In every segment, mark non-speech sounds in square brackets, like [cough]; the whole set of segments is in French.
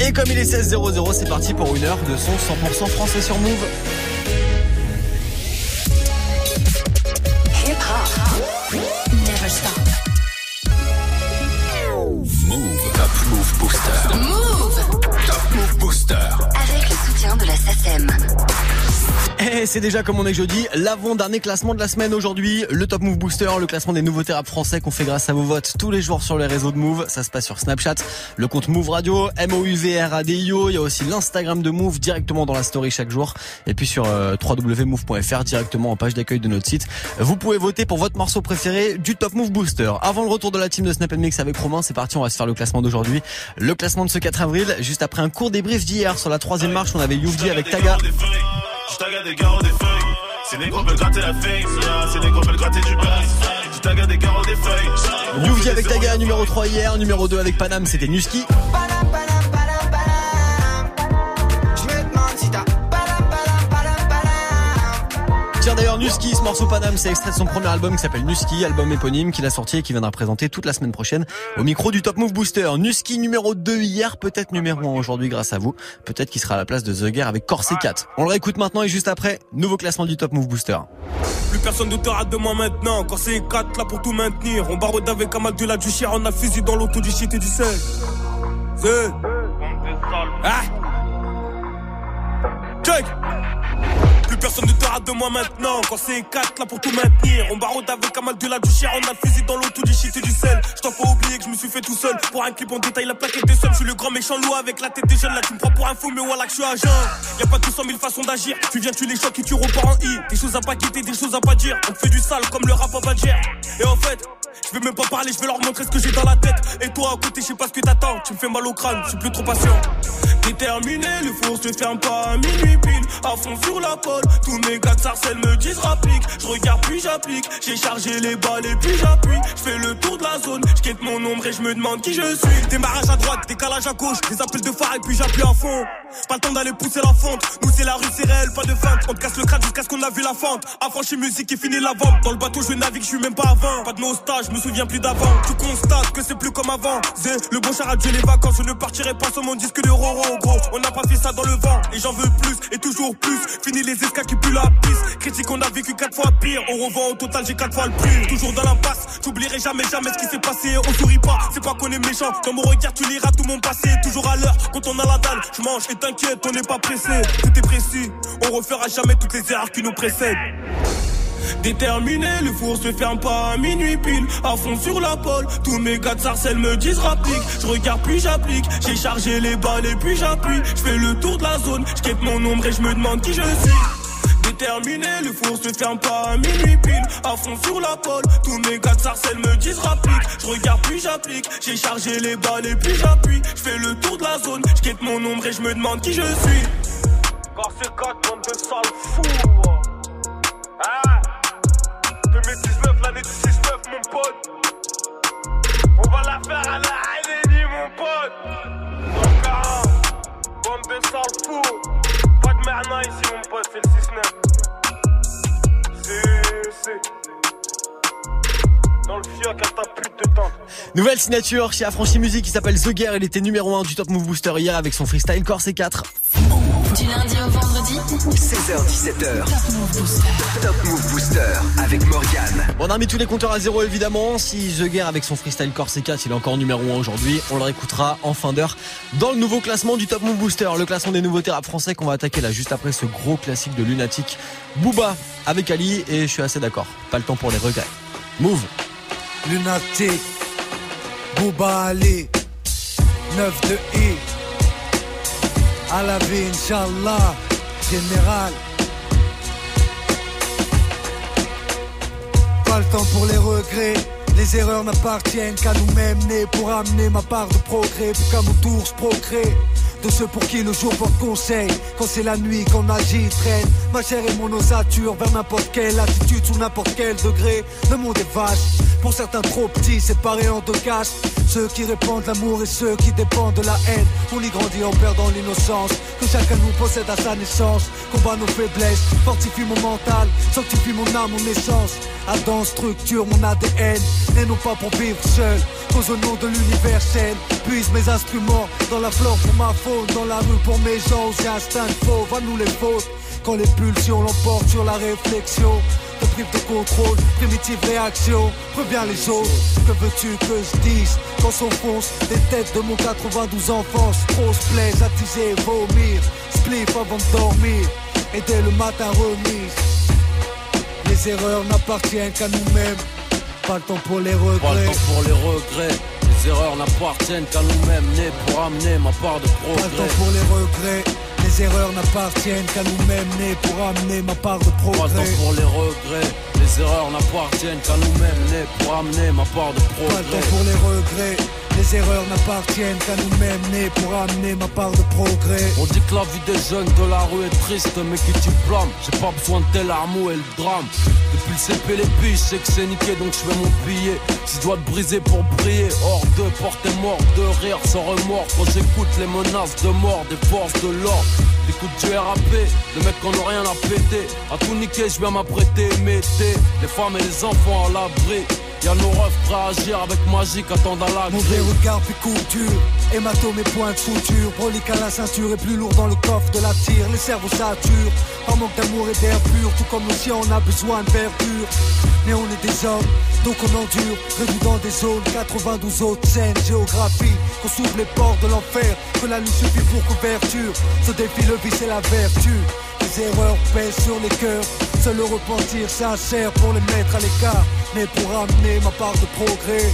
Et comme il est 16.00, c'est parti pour une heure de son 100% français sur Move. Et c'est déjà comme on est jeudi, l'avant-dernier classement de la semaine aujourd'hui, le Top Move Booster, le classement des nouveaux rap français qu'on fait grâce à vos votes tous les jours sur les réseaux de Move. Ça se passe sur Snapchat, le compte Move Radio, M-O-U-V-R-A-D-I-O. Il y a aussi l'Instagram de Move directement dans la story chaque jour. Et puis sur euh, www.move.fr directement en page d'accueil de notre site. Vous pouvez voter pour votre morceau préféré du Top Move Booster. Avant le retour de la team de Snap Mix avec Romain, c'est parti, on va se faire le classement d'aujourd'hui. Le classement de ce 4 avril, juste après un court débrief d'hier sur la troisième marche, on avait Youvdi avec Taga. Je des garros des feuilles. C'est gros veulent gratter la fame. C'est des gros veulent gratter du buzz. Je des garros des feuilles. Youvdi avec Taga, numéro 3 hier, numéro 2 avec Panam, c'était Nuski. D'ailleurs Nuski, ce morceau Panam, c'est extrait de son premier album qui s'appelle Nuski, album éponyme qu'il a sorti et qui viendra présenter toute la semaine prochaine au micro du Top Move Booster. Nuski numéro 2 hier, peut-être numéro 1 aujourd'hui grâce à vous. Peut-être qu'il sera à la place de The Guerre avec Corset 4. On le réécoute maintenant et juste après, nouveau classement du Top Move Booster. Plus personne ne te rate de moi maintenant. C'est 4 là pour tout maintenir. On barode avec Amal de la du chien. On a fusil dans l'auto du shit et du sel. Ah! Check! Personne ne te rate de moi maintenant. Quand c'est 4 là pour tout maintenir. On barode avec Amal de la du chien. On a fusil dans l'auto du shit et du sel. Je t'en pas oublier que je me suis fait tout seul. Pour un clip, on détaille la plaquette des sommes. Je suis le grand méchant loup avec la tête des jeunes. Là, tu me prends pour un fou, mais voilà que je suis agent. Y a pas 200 000 façons d'agir. Tu viens, tu les chocs et tu repars en I. Des choses à pas quitter, des choses à pas dire. On fait du sale comme le rap à Badger. Et en fait, je vais même pas parler, je vais leur montrer ce que j'ai dans la tête. Et toi à côté, je sais pas ce que t'attends. Tu me fais mal au crâne, je suis plus trop patient. Déterminé, le four se ferme pas à minuit pile. À fond sur la pole, tous mes gars de sarcelles me disent rapplique. Je regarde puis j'applique, j'ai chargé les balles et puis j'appuie. Je fais le tour de la zone, je mon ombre et je me demande qui je suis. Démarrage à droite, décalage à gauche, des appels de phare et puis j'appuie à fond. Pas le temps d'aller pousser la fente, nous c'est la rue, c'est réel, pas de feinte. On te casse le crâne jusqu'à ce qu'on a vu la fente. Affranchi musique et fini la vente. Dans le bateau, je navigue, je suis même pas avant. Pas de nostalgie, je me souviens plus d'avant. Tu constates que c'est plus comme avant. Zé, le bon char a les vacances, je ne partirai pas sur mon disque de Roro, On n'a pas fait ça dans le vent, et j'en veux plus, et toujours plus. Fini les escas qui puent la piste. Critique, on a vécu quatre fois pire. On revend au total, j'ai quatre fois le prix. Toujours dans l'impasse, j'oublierai jamais, jamais ce qui s'est passé. On sourit pas, c'est pas qu'on est méchant. Dans mon regard, tu liras tout mon passé. Toujours à l'heure, quand on a la dalle, je mange et t'inquiète, on n'est pas pressé. Tout est précis, on refera jamais toutes les erreurs qui nous précèdent. Déterminé, le four se ferme pas à minuit pile. À fond sur la pole, tous mes gars sarcelles me disent rapplique. Je regarde puis j'applique, j'ai chargé les balles et puis j'appuie. Je fais le tour de la zone, je mon ombre et je me demande qui je suis. Déterminé, le four se ferme pas à minuit pile. À fond sur la pole, tous mes gars sarcelles me disent rapplique. Je regarde puis j'applique, j'ai chargé les balles et puis j'appuie. Je fais le tour de la zone, je mon ombre et je me demande qui je suis. Car c'est 4 bande de. Ah pote. On va la faire à la Haïleni, mon pote. Donc, ah, bande de sales fous. Pas de merna ici, mon pote, c'est le 6-9. C'est, c'est. Dans le fioc à ta pute de tente. Nouvelle signature chez Affranchi Music qui s'appelle The Guerre. Il était numéro 1 du Top Move Booster hier avec son freestyle Corset 4. Du lundi au vendredi. 16h17h. Top Move Booster avec Morgane. On a mis tous les compteurs à zéro évidemment. Si The Guerre avec son freestyle Corset 4, il est encore numéro 1 aujourd'hui. On le réécoutera en fin d'heure dans le nouveau classement du Top Move Booster. Le classement des nouveautés rap français qu'on va attaquer là juste après ce gros classique de Lunatic. Booba avec Ali et je suis assez d'accord. Pas le temps pour les regrets. Move. Lunatic, Bouba Ali, 9 de I, à la vie, Inch'Allah, général. Pas le temps pour les regrets. Les erreurs n'appartiennent qu'à nous-mêmes, nés pour amener ma part de progrès, pour qu'à mon tour je procrée. De ceux pour qui le jour porte conseil, quand c'est la nuit qu'on agit, traîne ma chair et mon ossature vers n'importe quelle attitude, sous n'importe quel degré. Le monde est vache, pour certains trop petits, séparés en deux castes. Ceux qui répandent l'amour et ceux qui dépendent de la haine. On y grandit en perdant l'innocence que chacun nous possède à sa naissance. Combat nos faiblesses, fortifie mon mental, sanctifie mon âme, mon essence. Adam structure mon ADN, et non pas pour vivre seul. cause au nom de l'universel. Puise mes instruments dans la flore pour ma faune, dans la rue pour mes gens, j'ai instinct faux, va nous les fautes. Quand les pulsions l'emportent sur la réflexion, te prive de contrôle, primitive réaction, préviens les autres. Que veux-tu que je dise? Quand s'enfonce les têtes de mon 92 enfance Trop se plaise, attiser, vomir, spliff avant de dormir, et dès le matin remise. Les erreurs n'appartiennent qu'à nous-mêmes, pas le temps pour les Pas le regrets. temps pour les regrets. Les erreurs n'appartiennent qu'à nous-mêmes, nés pour amener ma part de Pas le progrès. temps pour les regrets. Les erreurs n'appartiennent qu'à nous-mêmes, nés pour amener ma part de Pas progrès. temps pour les regrets. Les erreurs n'appartiennent qu'à nous-mêmes, nés pour amener ma part de Pas progrès. pour les regrets. Les erreurs n'appartiennent qu'à nous-mêmes, nés pour amener ma part de progrès. On dit que la vie des jeunes de la rue est triste, mais qui tu blâmes? J'ai pas besoin de tes larmes et le drame. Depuis le CP, les piges, sais que c'est niqué, donc je fais mon billet. Si je dois te briser pour briller, hors de porter mort, de rire sans remords. Quand j'écoute les menaces de mort des forces de l'ordre, j'écoute du RAP, les mecs qu'on n'a rien à péter. À tout niquer, je viens m'apprêter, mettez les femmes et les enfants à l'abri. Y'a nos refs prêts à agir avec magique, attendent à la Mauvais regard puis couture, hématome et point de suture, à la ceinture et plus lourd dans le coffre de la tire, les cerveaux saturent, par manque d'amour et d'air pur, tout comme nous si on a besoin de verdure. Mais on est des hommes, donc on endure, réduit dans des zones, 92 autres scènes, géographie, qu'on s'ouvre les portes de l'enfer, que la nuit suffit pour couverture, ce défi le vice et la vertu. Les erreurs pèsent sur les cœurs, seul le repentir sincère pour les mettre à l'écart, mais pour amener ma part de progrès.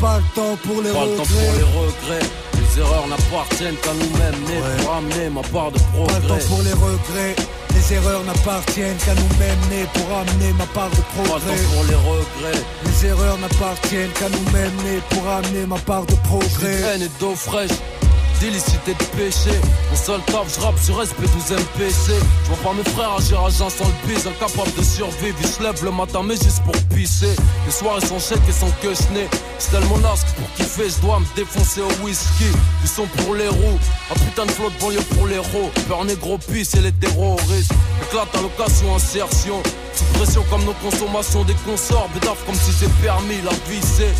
Pas le temps pour les Pas le temps pour regrets. les regrets. Les erreurs n'appartiennent qu'à nous-mêmes, Ouais. pour amener ma part de Pas le temps progrès. pour les regrets. Les erreurs n'appartiennent qu'à nous-mêmes, nés pour amener ma part de Pas le progrès. temps pour les regrets. Les erreurs n'appartiennent qu'à nous-mêmes, nés pour amener ma part de progrès. Haine et d'eau fraîche. D'illicité de péché. Mon seul taf, je rappe sur SP12 MPC. Je vois pas mes frères agir à jeun sans le bise. Incapable de survivre. Ils se lèvent le matin, mais juste pour pisser. Les soirées sont chèques et sans que je n'ai. C'est tellement nasque pour kiffer. Je dois me défoncer au whisky. Du son pour les roues. Un putain de flotte banlieue pour les roues. Peur négro pisse et les terroristes. Éclate à location, insertion. Sous pression comme nos consommations des consorts. Bédaf comme si c'est permis. La vie c'est.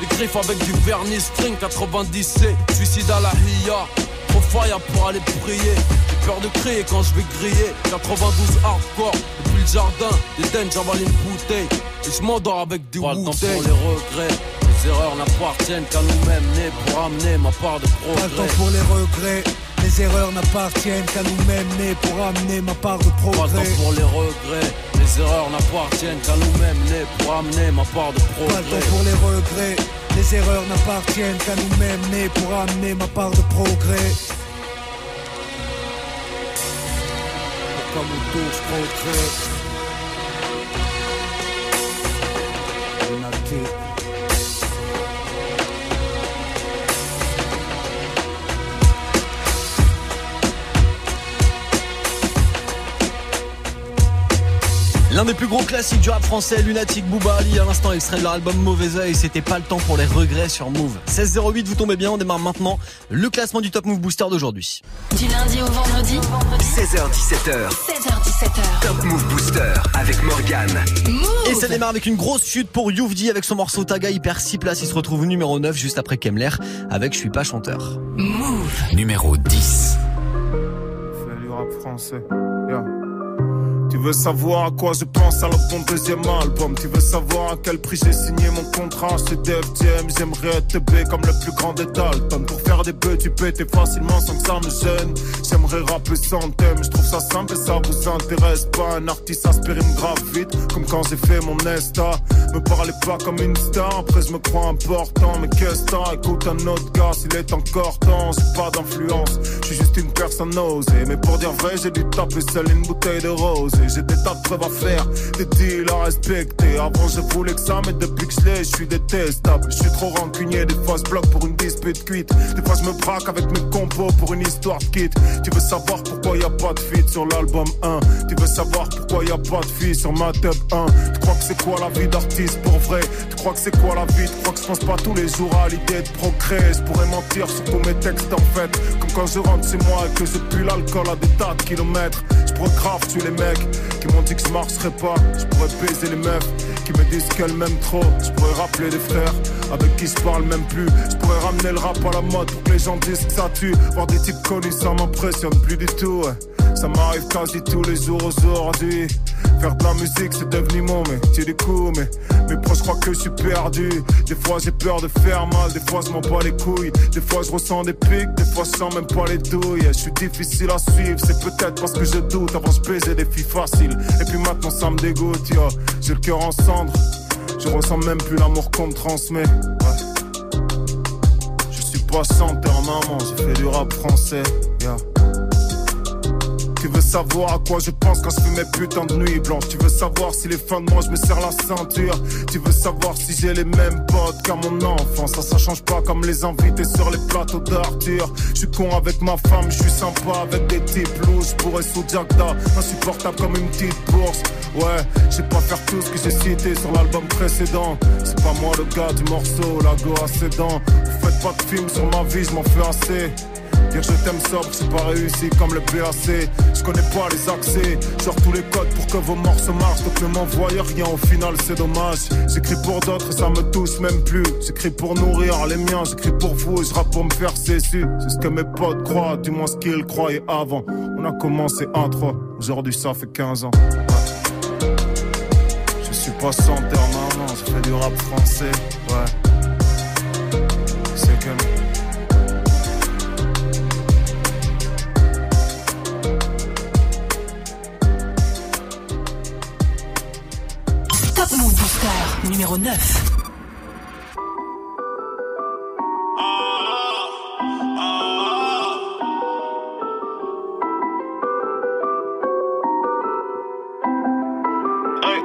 Les griffes avec du vernis string 90C Suicide à la HIA Trop fire pour aller prier. J'ai peur de crier quand je vais griller. 92 hardcore Depuis le jardin Des j'avale une bouteille. Et je m'endors avec du Pas le temps pour les regrets. Les erreurs n'appartiennent qu'à nous-mêmes. Nés pour amener ma part de Pas le progrès temps pour les regrets. Les erreurs n'appartiennent qu'à nous-mêmes, nés pour amener ma part de Pas le progrès. temps pour les regrets Les erreurs n'appartiennent qu'à nous-mêmes Nés pour amener ma part de Pas le temps progrès pour les regrets. Les erreurs n'appartiennent qu'à nous-mêmes, nés pour amener ma part de progrès. Mon tour je progrès. L'un des plus gros classiques du rap français, Lunatic Booba Ali, à l'instant extrait de leur album Mauvais Oeil, c'était pas le temps pour les regrets sur Move. 16.08, vous tombez bien, on démarre maintenant le classement du Top Move Booster d'aujourd'hui. Du lundi au vendredi, 16h17h, 16h17h. Top Move Booster avec Morgane. Et ça démarre avec une grosse chute pour Youvdi avec son morceau Taga, il perd 6 places, il se retrouve numéro 9 juste après Kemler avec Je suis pas chanteur. Numéro 10. Fais du rap français. Yeah. Tu veux savoir à quoi je pense alors ton deuxième album. Tu veux savoir à quel prix j'ai signé mon contrat. Chez Def Jam J'aimerais être B comme le plus grand des Dalton. Pour faire des bœufs tu pétais facilement sans que ça me gêne J'aimerais rapper sans thème, je trouve ça simple et ça vous intéresse pas. Un artiste aspiré me grave vite comme quand j'ai fait mon Nesta Me parlez pas comme une star, après je me crois important. Mais qu'est-ce que Écoute un autre gars s'il est encore temps J'ai pas d'influence, je suis juste une personne osée Mais pour dire vrai j'ai dû taper seul une bouteille de rose J'ai des tas de preuves à faire, des deals à respecter. Avant je voulais que ça mais depuis que je l'ai je suis détestable. Je suis trop rancunier, des fois je bloque pour une dispute cuite. Des fois je me braque avec mes compos pour une histoire de kit Tu veux savoir pourquoi y a pas de feat sur l'album 1 Tu veux savoir pourquoi y a pas de fille sur ma tub 1 Tu crois que c'est quoi la vie d'artiste pour vrai? Tu crois que c'est quoi la vie? Tu crois que je pense pas tous les jours à l'idée de procréer? Je pourrais mentir sur tous mes textes en fait. Comme quand je rentre chez moi et que je pue l'alcool à des tas de kilomètres Pourrais grave tuer les mecs qui m'ont dit que je marcherais pas. Je pourrais baiser les meufs qui me disent qu'elles m'aiment trop. Je pourrais rappeler des frères avec qui je parle même plus. Je pourrais ramener le rap à la mode pour que les gens disent que ça tue. Voir des types connus, ça m'impressionne plus du tout. Ça m'arrive quasi tous les jours aujourd'hui. Faire de la musique, c'est devenu mon métier du coup. Mais mes proches croient que je suis perdu. Des fois, j'ai peur de faire mal. Des fois, je m'en bats les couilles. Des fois, je ressens des pics. Des fois, je sens même pas les douilles. Je suis difficile à suivre. C'est peut-être parce que je doute. Avant, je baisais des filles faciles. Et puis maintenant, ça me dégoûte. J'ai le cœur en cendres. Je ressens même plus l'amour qu'on me transmet. Je suis pas chanteur, maman. J'ai fait du rap français. Tu veux savoir à quoi je pense quand je fais mes putains de nuits blanches. Tu veux savoir si les fins de moi je me serre la ceinture. Tu veux savoir si j'ai les mêmes potes qu'à mon enfance. Ça ça change pas comme les invités sur les plateaux d'Arthur. Je suis con avec ma femme, je suis sympa avec des types louches. Pourrais sous Jagda, insupportable comme une petite bourse. Ouais, je sais pas faire tout ce que j'ai cité sur l'album précédent. C'est pas moi le gars du morceau, la go à ses dents. Vous faites pas de film sur ma vie, je m'en fais assez Dire je t'aime sobre, c'est pas réussi comme le PAC. Je connais pas les accès, genre tous les codes pour que vos morceaux marchent. Donc ne m'envoyez rien, au final c'est dommage. J'écris pour d'autres et ça me touche même plus. J'écris pour nourrir les miens, j'écris pour vous et je rappe pour me faire cesser. C'est ce que mes potes croient, du moins ce qu'ils croyaient avant. On a commencé à 3, aujourd'hui ça fait 15 ans. Je suis pas centre maman, je fais du rap français, ouais. C'est que numéro 9. Hey,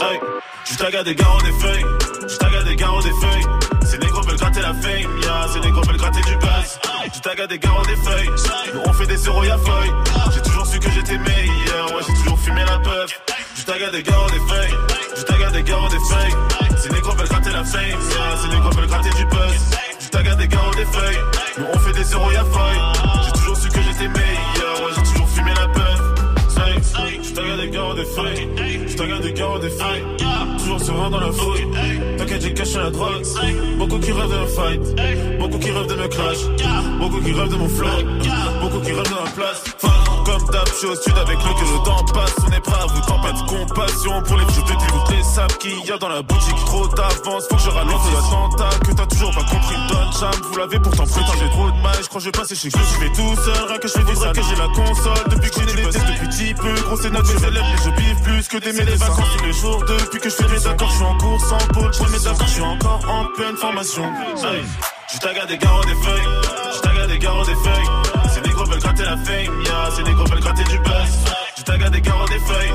hey, je des garros des feuilles, je tague des garros des feuilles. Ces négros veulent gratter la fame, yeah, ces négros veulent gratter du buzz. Je tague des garros des feuilles, on fait des zéros y'a feuille. J'ai toujours su que j'étais meilleur, ouais, j'ai toujours fumé la puff. Je tague des garros des feuilles, je tague des garros des feuilles. Ces négros veulent gratter la fame, yeah, ces négros veulent gratter du buzz. Tague des garros des feuilles, nous on fait des zéros y'a feuille. J'ai toujours su que j'étais meilleur, j'ai toujours fumé la puff. Je tague des garros des feuilles, je tague des garros des feuilles. Toujours serein dans la fouille, t'inquiète j'ai caché la drogue. Beaucoup qui rêvent me fight, beaucoup qui rêvent de me crash, beaucoup qui rêvent de mon flow, beaucoup qui rêvent de ma place. D'hab, je suis au sud avec le que le temps passe. On est vous tant pas de compassion pour les vieux de les sables qu'il y a dans la boutique. Trop d'avance, faut que je ralentisse l'attentat que t'as toujours pas compris. Donne charme, vous l'avez pourtant putain, j'ai trop de mal. Je crois que je vais passer chez que je vais tout seul. Rien que je fais des que j'ai la console. Depuis que j'ai des tests depuis petit peu. Gros, c'est notre élèves, mais je biffe plus que d'aimer les vacances tous les jours. Depuis que je fais mes accords, je suis en cours sans pôle. Je mes accords, je suis encore en pleine formation. Je des garros des feuilles, je des garros des feuilles. Négros veulent gratter la fame, yeah, ces négros veulent gratter du buzz. Je tague des garros des feuilles,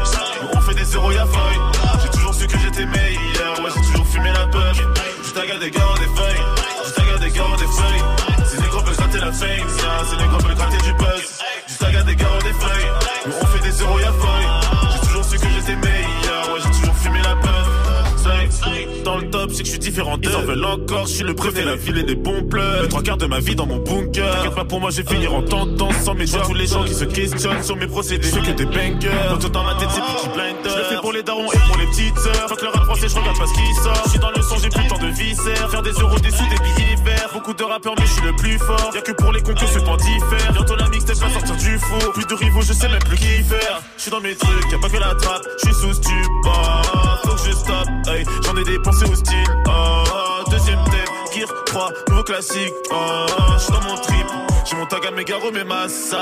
Ils en veulent encore, je suis le préfet, la ville et des bons pleurs. Les trois quarts de ma vie dans mon bunker. T'inquiète pas pour moi, je vais finir en tentant sans mes. Tous les gens qui se questionnent sur mes procédés, je que des bangers. Tout dans ma tête, c'est Peaky Blinders. Je le fais pour les darons et pour les petites sœurs. Faut que le rap français, je regarde pas ce qui sort. Je suis dans le son, j'ai plus le temps de viscères. Faire des euros, des sous, des billets verts. Beaucoup de rappeurs, mais je suis le plus fort. Y'a que pour les concours, ce temps diffère. Bientôt la mixtape va sortir du four. Plus de rivaux, je sais même plus qui faire. Je suis dans mes trucs, y'a pas que la trappe. Je suis sous stupor. Faut que je stoppe, hey. J'en ai dépensé au style. Oh, deuxième thème, Gear 3, nouveau classique. Oh, je suis dans mon trip. J'ai mon tag à mes garros, mes massas.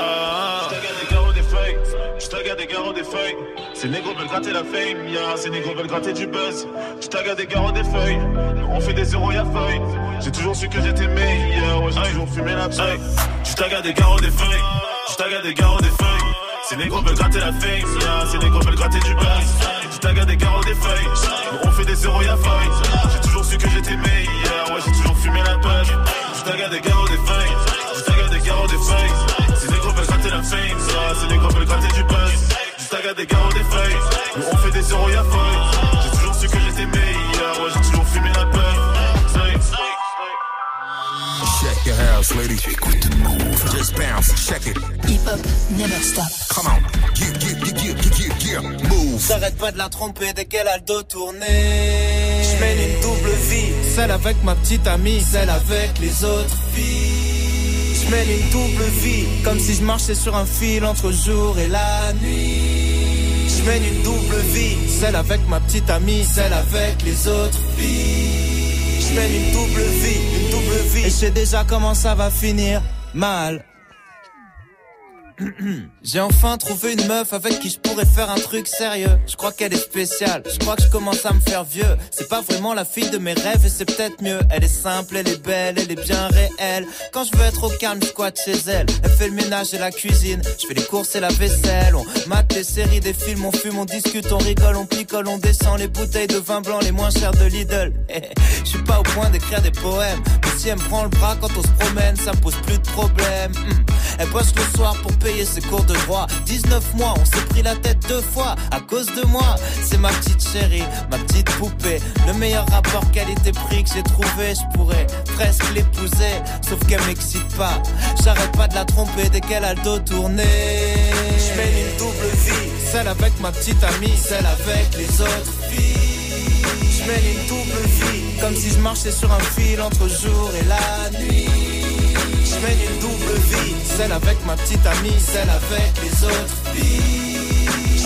Je tag à des garros, des feuilles. Je tag à des garros, des feuilles. Ces négros veulent gratter la fame, yeah. Ces négros veulent gratter du buzz. Je tag à des garros, des feuilles. On fait des zéros, y'a feuille. J'ai toujours su que j'étais meilleur, ouais, j'ai toujours fumé la paille. Je tag à des garros, des feuilles. Je tag à des garros, des feuilles. Ces négros veulent gratter la fame, yeah. Ces négros veulent gratter du buzz. À des garros, des feuilles. On fait des zéros, y'a feuille. J'ai toujours su que j'étais meilleur, ouais, j'ai toujours fumé la puff. Je des garros, des feuilles. Je des garros, des feuilles. Ces négros veulent gratter la fame, yeah. Ces négros veulent gratter du buzz. Je des garros, des feuilles. On fait des zéros, y'a feuille. Ass, lady. Tu écoutes Move. Just bounce, check it. Hip hop, never stop. Come on. Yeah, yeah, yeah, yeah, yeah, yeah. Move. J'arrête pas de la tromper dès qu'elle a le dos tourné. J'mène une double vie, celle avec ma petite amie, celle avec les autres filles. J'mène une double vie, comme si je marchais sur un fil entre jour et la nuit. J'mène une double vie, celle avec ma petite amie, celle avec les autres filles. J'mène une double vie, une double vie, et je sais déjà comment ça va finir. Mal. [clears throat] J'ai enfin trouvé une meuf avec qui je pourrais faire un truc sérieux. Je crois qu'elle est spéciale, je crois que je commence à me faire vieux. C'est pas vraiment la fille de mes rêves et c'est peut-être mieux. Elle est simple, elle est belle, elle est bien réelle. Quand je veux être au calme, je squatte chez elle. Elle fait le ménage et la cuisine, je fais les courses et la vaisselle. On mate les séries, des films, on fume, on discute, on rigole, on picole, on descend les bouteilles de vin blanc les moins chères de Lidl. [laughs] Je suis pas au point d'écrire des poèmes, mais si elle me prend le bras quand on se promène, ça me pose plus de problème. Hmm. Elle bosse le soir pour payer ses cours de droit. 19 mois, on s'est pris la tête deux fois à cause de moi. C'est ma petite chérie, ma petite poupée. Le meilleur rapport qualité-prix que j'ai trouvé, je pourrais presque l'épouser. Sauf qu'elle m'excite pas. J'arrête pas de la tromper dès qu'elle a le dos tourné. Je mène une double vie, celle avec ma petite amie, celle avec les autres filles. Je mène une double vie, comme si je marchais sur un fil entre jour et la nuit. Je mène une double vie, celle avec ma petite amie, celle avec les autres filles.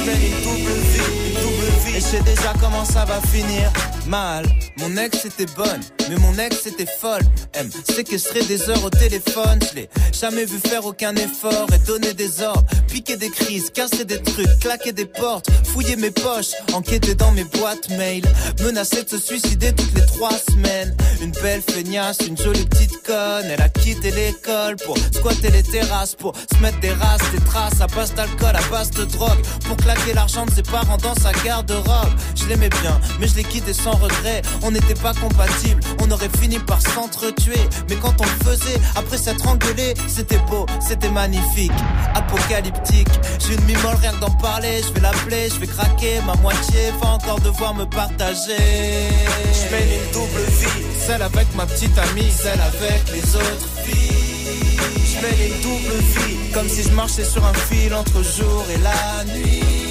Une double vie, une double vie, et je sais déjà comment ça va finir. Mal, mon ex était bonne, mais mon ex était folle. Elle me séquestrait des heures au téléphone, je l'ai jamais vu faire aucun effort et donner des ordres, piquer des crises, casser des trucs, claquer des portes, fouiller mes poches, enquêter dans mes boîtes mail, menacer de se suicider toutes les trois semaines. Une belle feignasse, une jolie petite conne, elle a quitté l'école pour squatter les terrasses, pour se mettre des races, des traces à base d'alcool, à base de drogue, pour l'argent de ses parents dans sa garde-robe. Je l'aimais bien, mais je l'ai quitté sans regret. On n'était pas compatibles, on aurait fini par s'entretuer. Mais quand on le faisait, après s'être engueulé, c'était beau, c'était magnifique, apocalyptique. J'ai une mimole rien que d'en parler, je vais l'appeler, je vais craquer. Ma moitié va encore devoir me partager. Je mène une double vie, celle avec ma petite amie, celle avec les autres filles. Je mène une double vie, comme si je marchais sur un fil entre jour et la nuit.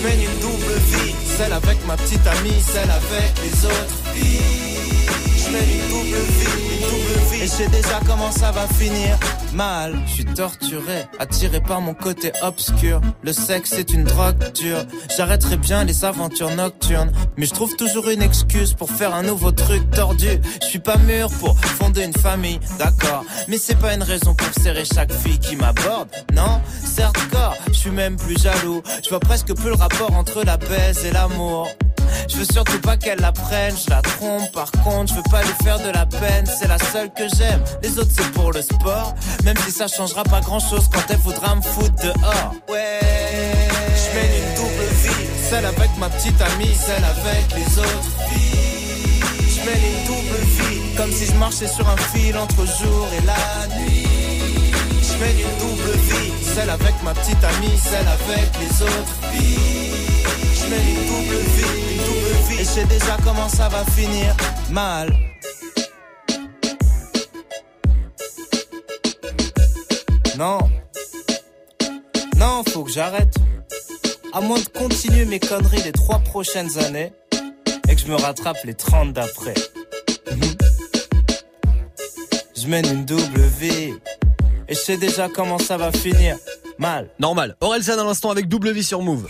Je mène une double vie, celle avec ma petite amie, celle avec les autres. Je mène une double vie, une double vie, et je sais déjà comment ça va finir. Mal, je suis torturé, attiré par mon côté obscur. Le sexe est une drogue dure. J'arrêterai bien les aventures nocturnes, mais je trouve toujours une excuse pour faire un nouveau truc tordu. Je suis pas mûr pour fonder une famille, d'accord, mais c'est pas une raison pour serrer chaque fille qui m'aborde. Non, certes corps, je suis même plus jaloux. Je vois presque plus le rapport entre la baise et l'amour. Je veux surtout pas qu'elle la prenne, je la trompe. Par contre, je veux pas lui faire de la peine. C'est la seule que j'aime. Les autres, c'est pour le sport. Même si ça changera pas grand chose quand elle voudra me foutre dehors. Ouais, je mène une double vie. Celle avec ma petite amie, celle avec les autres filles. Je mène une double vie. Comme si je marchais sur un fil entre jour et la nuit. Je mène une double vie. Celle avec ma petite amie, celle avec les autres filles. Je mène une double vie, une double vie. Et je sais déjà comment ça va finir. Mal. Non. Non, faut que j'arrête. À moins de continuer mes conneries les trois prochaines années et que je me rattrape les 30 d'après. Mhm. Je mène une double vie et je sais déjà comment ça va finir. Mal. Normal. Orelsan à l'instant avec double vie sur Move.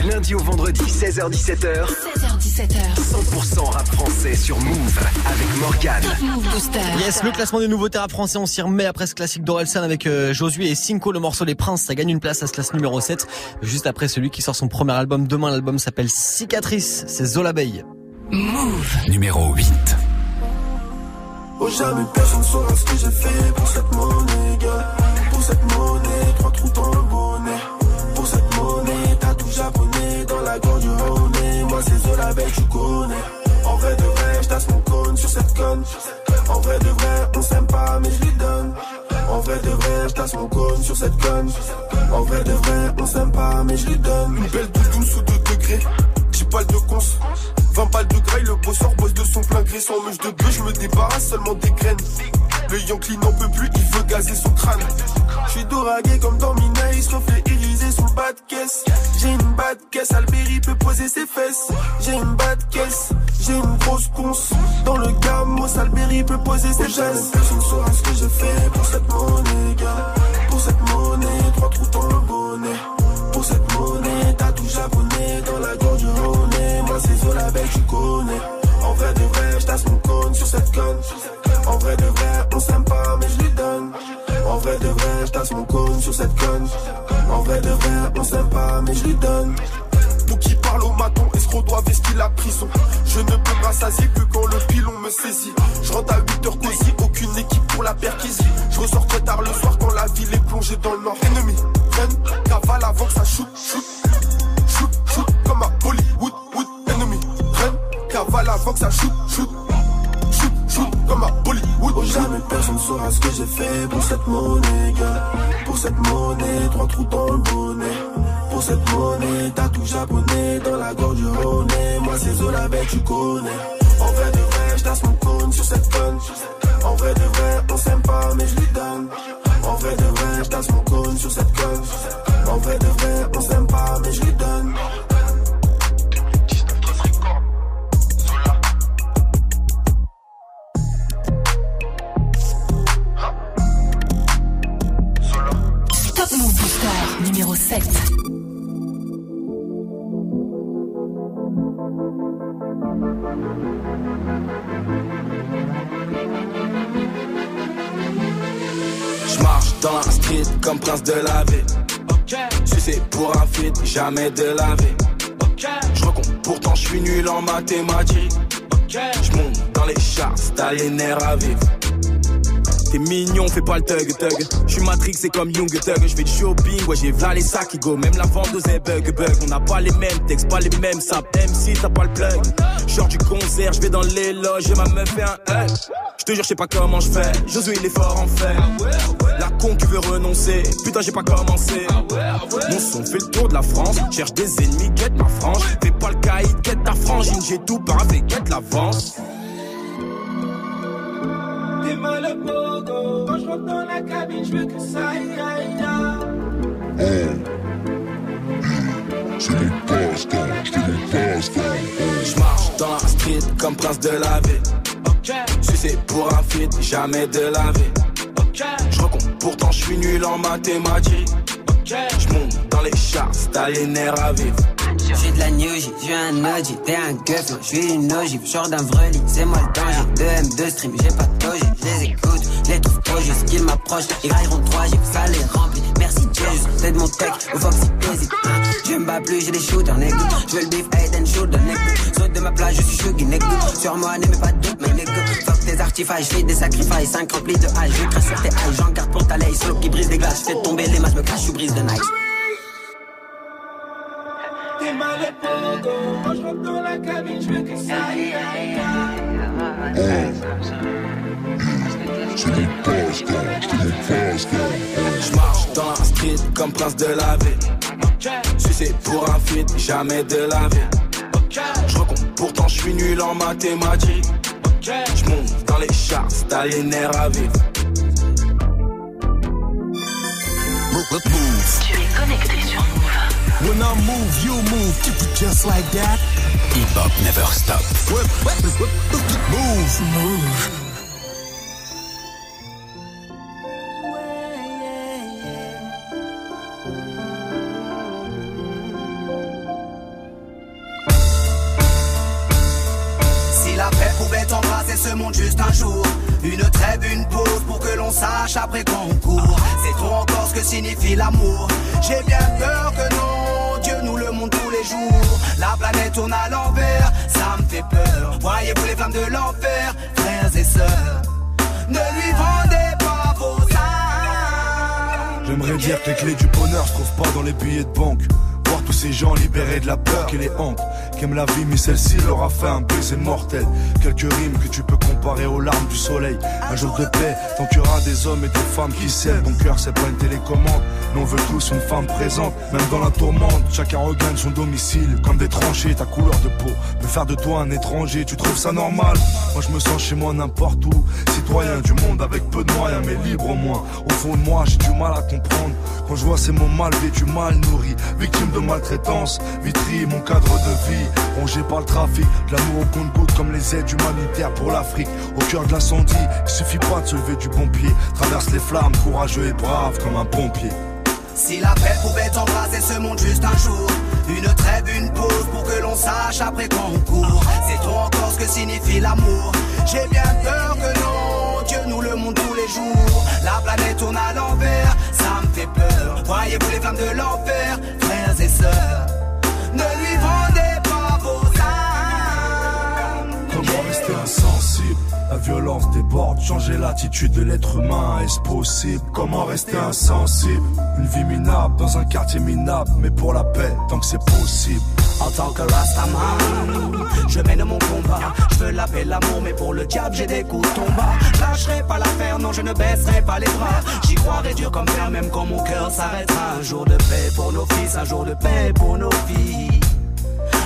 Du lundi au vendredi, 16h17h, 16h17h. 100% rap français sur Move avec Morgane. Top Move Booster. Yes, le classement des nouveaux rap français, on s'y remet après ce classique d'Orelsan avec euh, Josué et Cinco, le morceau Les Princes, ça gagne une place à ce classe numéro 7, juste après celui qui sort son premier album demain, l'album s'appelle Cicatrice, c'est Zola Bay. Move. Numéro 8. Oh jamais personne saura ce que j'ai fait pour cette monnaie, gars. Pour cette monnaie, trois trous dans le bonnet. Pour cette monnaie, t'as tout japonais En vrai de vrai, j'tasse mon cône sur cette conne. En vrai de vrai, on s'aime pas mais je lui donne. En vrai de vrai, j'tasse mon cône sur cette conne. En vrai de vrai, on s'aime pas mais je lui donne. Une belle douce ou deux degrés, j'ai pas le de cons. 20 balles de graille, le bosseur bosse de son plein gré sans mèche de bœuf, je me débarrasse seulement des graines. Le Yankee n'en peut plus, il veut gazer son crâne. Je suis doragué comme dans Minaïs, reflet irisé sous le bas de caisse. J'ai une bas de caisse, Alberi peut poser ses fesses. J'ai une bas de caisse, j'ai une grosse conce. Dans le gamos, Alberi peut poser ses fesses. Personne saura ce que j'ai fait pour cette monnaie, gars. Pour cette monnaie, trois trous dans le bonnet. Pour cette monnaie, t'as tout japonais dans la gorge du Rhône. Moi, c'est Zola belle, tu connais. En vrai de vrai, j'tasse mon cône sur cette conne. En vrai de vrai, on s'aime pas, mais je lui donne. En vrai de vrai, j'tasse mon cône sur cette conne. En vrai de vrai, on s'aime pas, mais je lui donne. Pour qui parle au maton, escroc doit vestir la prison? Je ne peux me rassasier que quand le pilon me saisit. Je rentre à 8 heures cosy, aucune équipe pour la perquisie. Je ressors très tard le soir quand la ville est plongée dans le nord. Ennemi, run, cavale avant que ça shoot, shoot. Shoot, shoot, comme à Bollywood, wood. Ennemi, run, cavale avant que ça shoot, shoot. Personne saura ce que j'ai fait pour cette monnaie, gars. Pour cette monnaie, trois trous dans le bonnet. Pour cette monnaie, t'as tout japonais dans la gorge du Rhône. Moi, c'est Zola bête, tu connais. En vrai de vrai, j'tasse mon cône sur cette conne. En vrai de vrai, on s'aime pas, mais je lui donne. En vrai de vrai, j'tasse mon cône sur cette conne. En vrai de vrai, on s'aime pas, mais je lui donne. De la ville. Sucé pour un jamais de la vie. Je recompte, pourtant je suis nul en mathématiques. Je monte dans les charts, t'as les nerfs à vivre. T'es mignon, fais pas le thug thug. J'suis Matrix, c'est comme Young Thug. J'fais du shopping, ouais j'ai v'là les sacs qui go. Même la vendeuse est bug bug. On n'a pas les mêmes textes, pas les mêmes saps. Même si t'as pas le plug. Genre du concert, j'vais dans les loges et ma meuf fait un hug. J'te jure, j'sais pas comment j'fais. Josué il est fort en fait. La con qui veut renoncer. Putain, j'ai pas commencé. Mon son fait le tour de la France. Cherche des ennemis, guette ma frange. Fais pas le caïd, guette ta frangine. J'ai tout paravé, guette l'avance. T'es mal au pogo. Quand je rentre dans la cabine, je veux que ça aille, aille, aille. C'est mon passe-temps, c'est mon passe-temps. Je marche dans la street comme prince de la ville. Sucé pour un feat, jamais de la vie. Je pourtant je suis nul en mathématiques. Je monte dans les charts, t'as les nerfs à vivre. J'suis de la new J, j'suis un OG, t'es un gueuf, moi j'suis une ogive, genre d'un vrai lit, c'est moi le danger. 2 M2 stream, j'ai pas de je les écoute, je les trouve trop juste qu'ils m'approchent, ils railleront 3 G, ça les remplit. Merci Jesus, t'aides mon tech, au Fox il hésite. hein. Je me bats plus, j'ai des shooters, nègre. Je veux le beef, head and shoulder, nègre. Saute de ma plage, je suis chuggy, nègre. Sur moi, n'aimez pas de doute, mais nègre. Fuck tes artifices, j'fais des sacrifices, 5 remplis de hache, je crache sur tes haches, j'en garde pour ta lace, slow qui brise des glaces, fais tomber les masses, me cache, je brise de nice. T'es mal pogo. Quand je rentre dans la cabine, je veux que ça aille, aille, aille. C'est mon passe-temps, c'est mon passe-temps. Je dans la street comme prince de la ville. Sucé pour un feat, jamais de la vie. Je recompte, pourtant je suis nul en mathématiques. Je monte dans les charts, t'as les nerfs à vivre. Tu es connecté sur Move. When I move, you move, keep it just like that. Hip Hop Never Stop. Move, Move. Juste un jour. Une trêve, une pause pour que l'on sache après qu'on court C'est trop encore ce que signifie l'amour. J'ai bien peur que non, Dieu nous le montre tous les jours. La planète tourne à l'envers, ça me fait peur. Voyez-vous les flammes de l'enfer, frères et sœurs? Ne lui vendez pas vos âmes. J'aimerais dire que les clés du bonheur se trouvent pas dans les billets de banque. Tous ces gens libérés de la peur qui les hante, qui aiment la vie, mais celle-ci leur a fait un baiser mortel. Quelques rimes que tu peux comparer aux larmes du soleil. Un jour de paix, tant qu'il y aura des hommes et des femmes qui s'aiment. Ton cœur, c'est pas une télécommande, mais on veut tous une femme présente. Même dans la tourmente, chacun regagne son domicile. Comme des tranchées, ta couleur de peau. Me faire de toi un étranger, tu trouves ça normal? Moi, je me sens chez moi n'importe où. Citoyen du monde avec peu de moyens, mais libre au moins. Au fond de moi, j'ai du mal à comprendre. Quand je vois ces mots mal vêtus, mal nourris, victime de maltraitance, vitrie mon cadre de vie, rongé par le trafic, de l'amour au compte-goutte comme les aides humanitaires pour l'Afrique. Au cœur de l'incendie, il suffit pas de se lever du pompier, traverse les flammes, courageux et brave comme un pompier. Si la paix pouvait embraser ce monde juste un jour, une trêve, une pause pour que l'on sache après qu'on court. C'est trop encore ce que signifie l'amour? J'ai bien peur que non, Dieu nous le montre tous les jours. La planète tourne à l'envers, ça me fait peur. Voyez-vous les flammes de l'enfer, ne lui vendez pas vos âmes. Comment rester insensible? La violence déborde, changer l'attitude de l'être humain, est-ce possible? Comment rester insensible? Une vie minable dans un quartier minable, mais pour la paix, tant que c'est possible. En tant que Rastaman, je mène mon combat. Je veux la paix, l'amour, mais pour le diable, j'ai des coups de tomba. Lâcherai pas l'affaire, non, je ne baisserai pas les bras. J'y croirai dur comme fer, même quand mon cœur s'arrêtera. Un jour de paix pour nos fils, un jour de paix pour nos filles.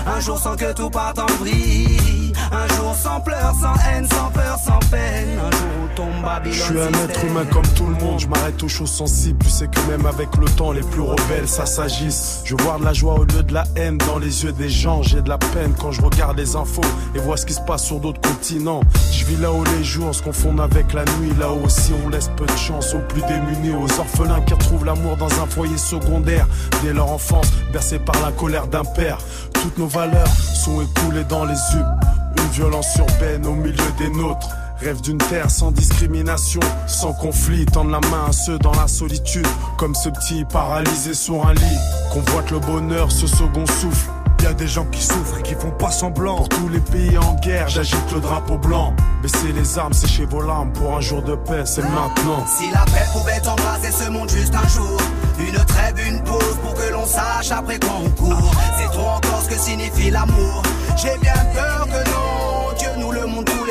Un jour sans que tout parte en vrille. Un jour sans pleurs, sans haine, sans peur, sans peine. Un jour où tombe Babylone. Je suis un être humain comme tout le monde, je m'arrête aux choses sensibles. Tu sais que même avec le temps, les plus rebelles, ça s'agisse. Je vois de la joie au lieu de la haine dans les yeux des gens. J'ai de la peine quand je regarde les infos et vois ce qui se passe sur d'autres continents. Je vis là où les jours se confondent avec la nuit. Là aussi, on laisse peu de chance aux plus démunis, aux orphelins qui retrouvent l'amour dans un foyer secondaire. Dès leur enfance, bercés par la colère d'un père. Toutes nos valeurs sont écoulées dans les yeux. Violence urbaine au milieu des nôtres. Rêve d'une terre sans discrimination, sans conflit, tendre la main à ceux dans la solitude, comme ce petit paralysé sur un lit. Convoite le bonheur, ce second souffle. Y a des gens qui souffrent et qui font pas semblant. Tous les pays en guerre, j'agite le drapeau blanc. Baissez les armes, séchez vos larmes pour un jour de paix, c'est maintenant. Si la paix pouvait embraser ce monde juste un jour, une trêve, une pause pour que l'on sache après qu'on court. C'est trop encore ce que signifie l'amour. J'ai bien peur que non,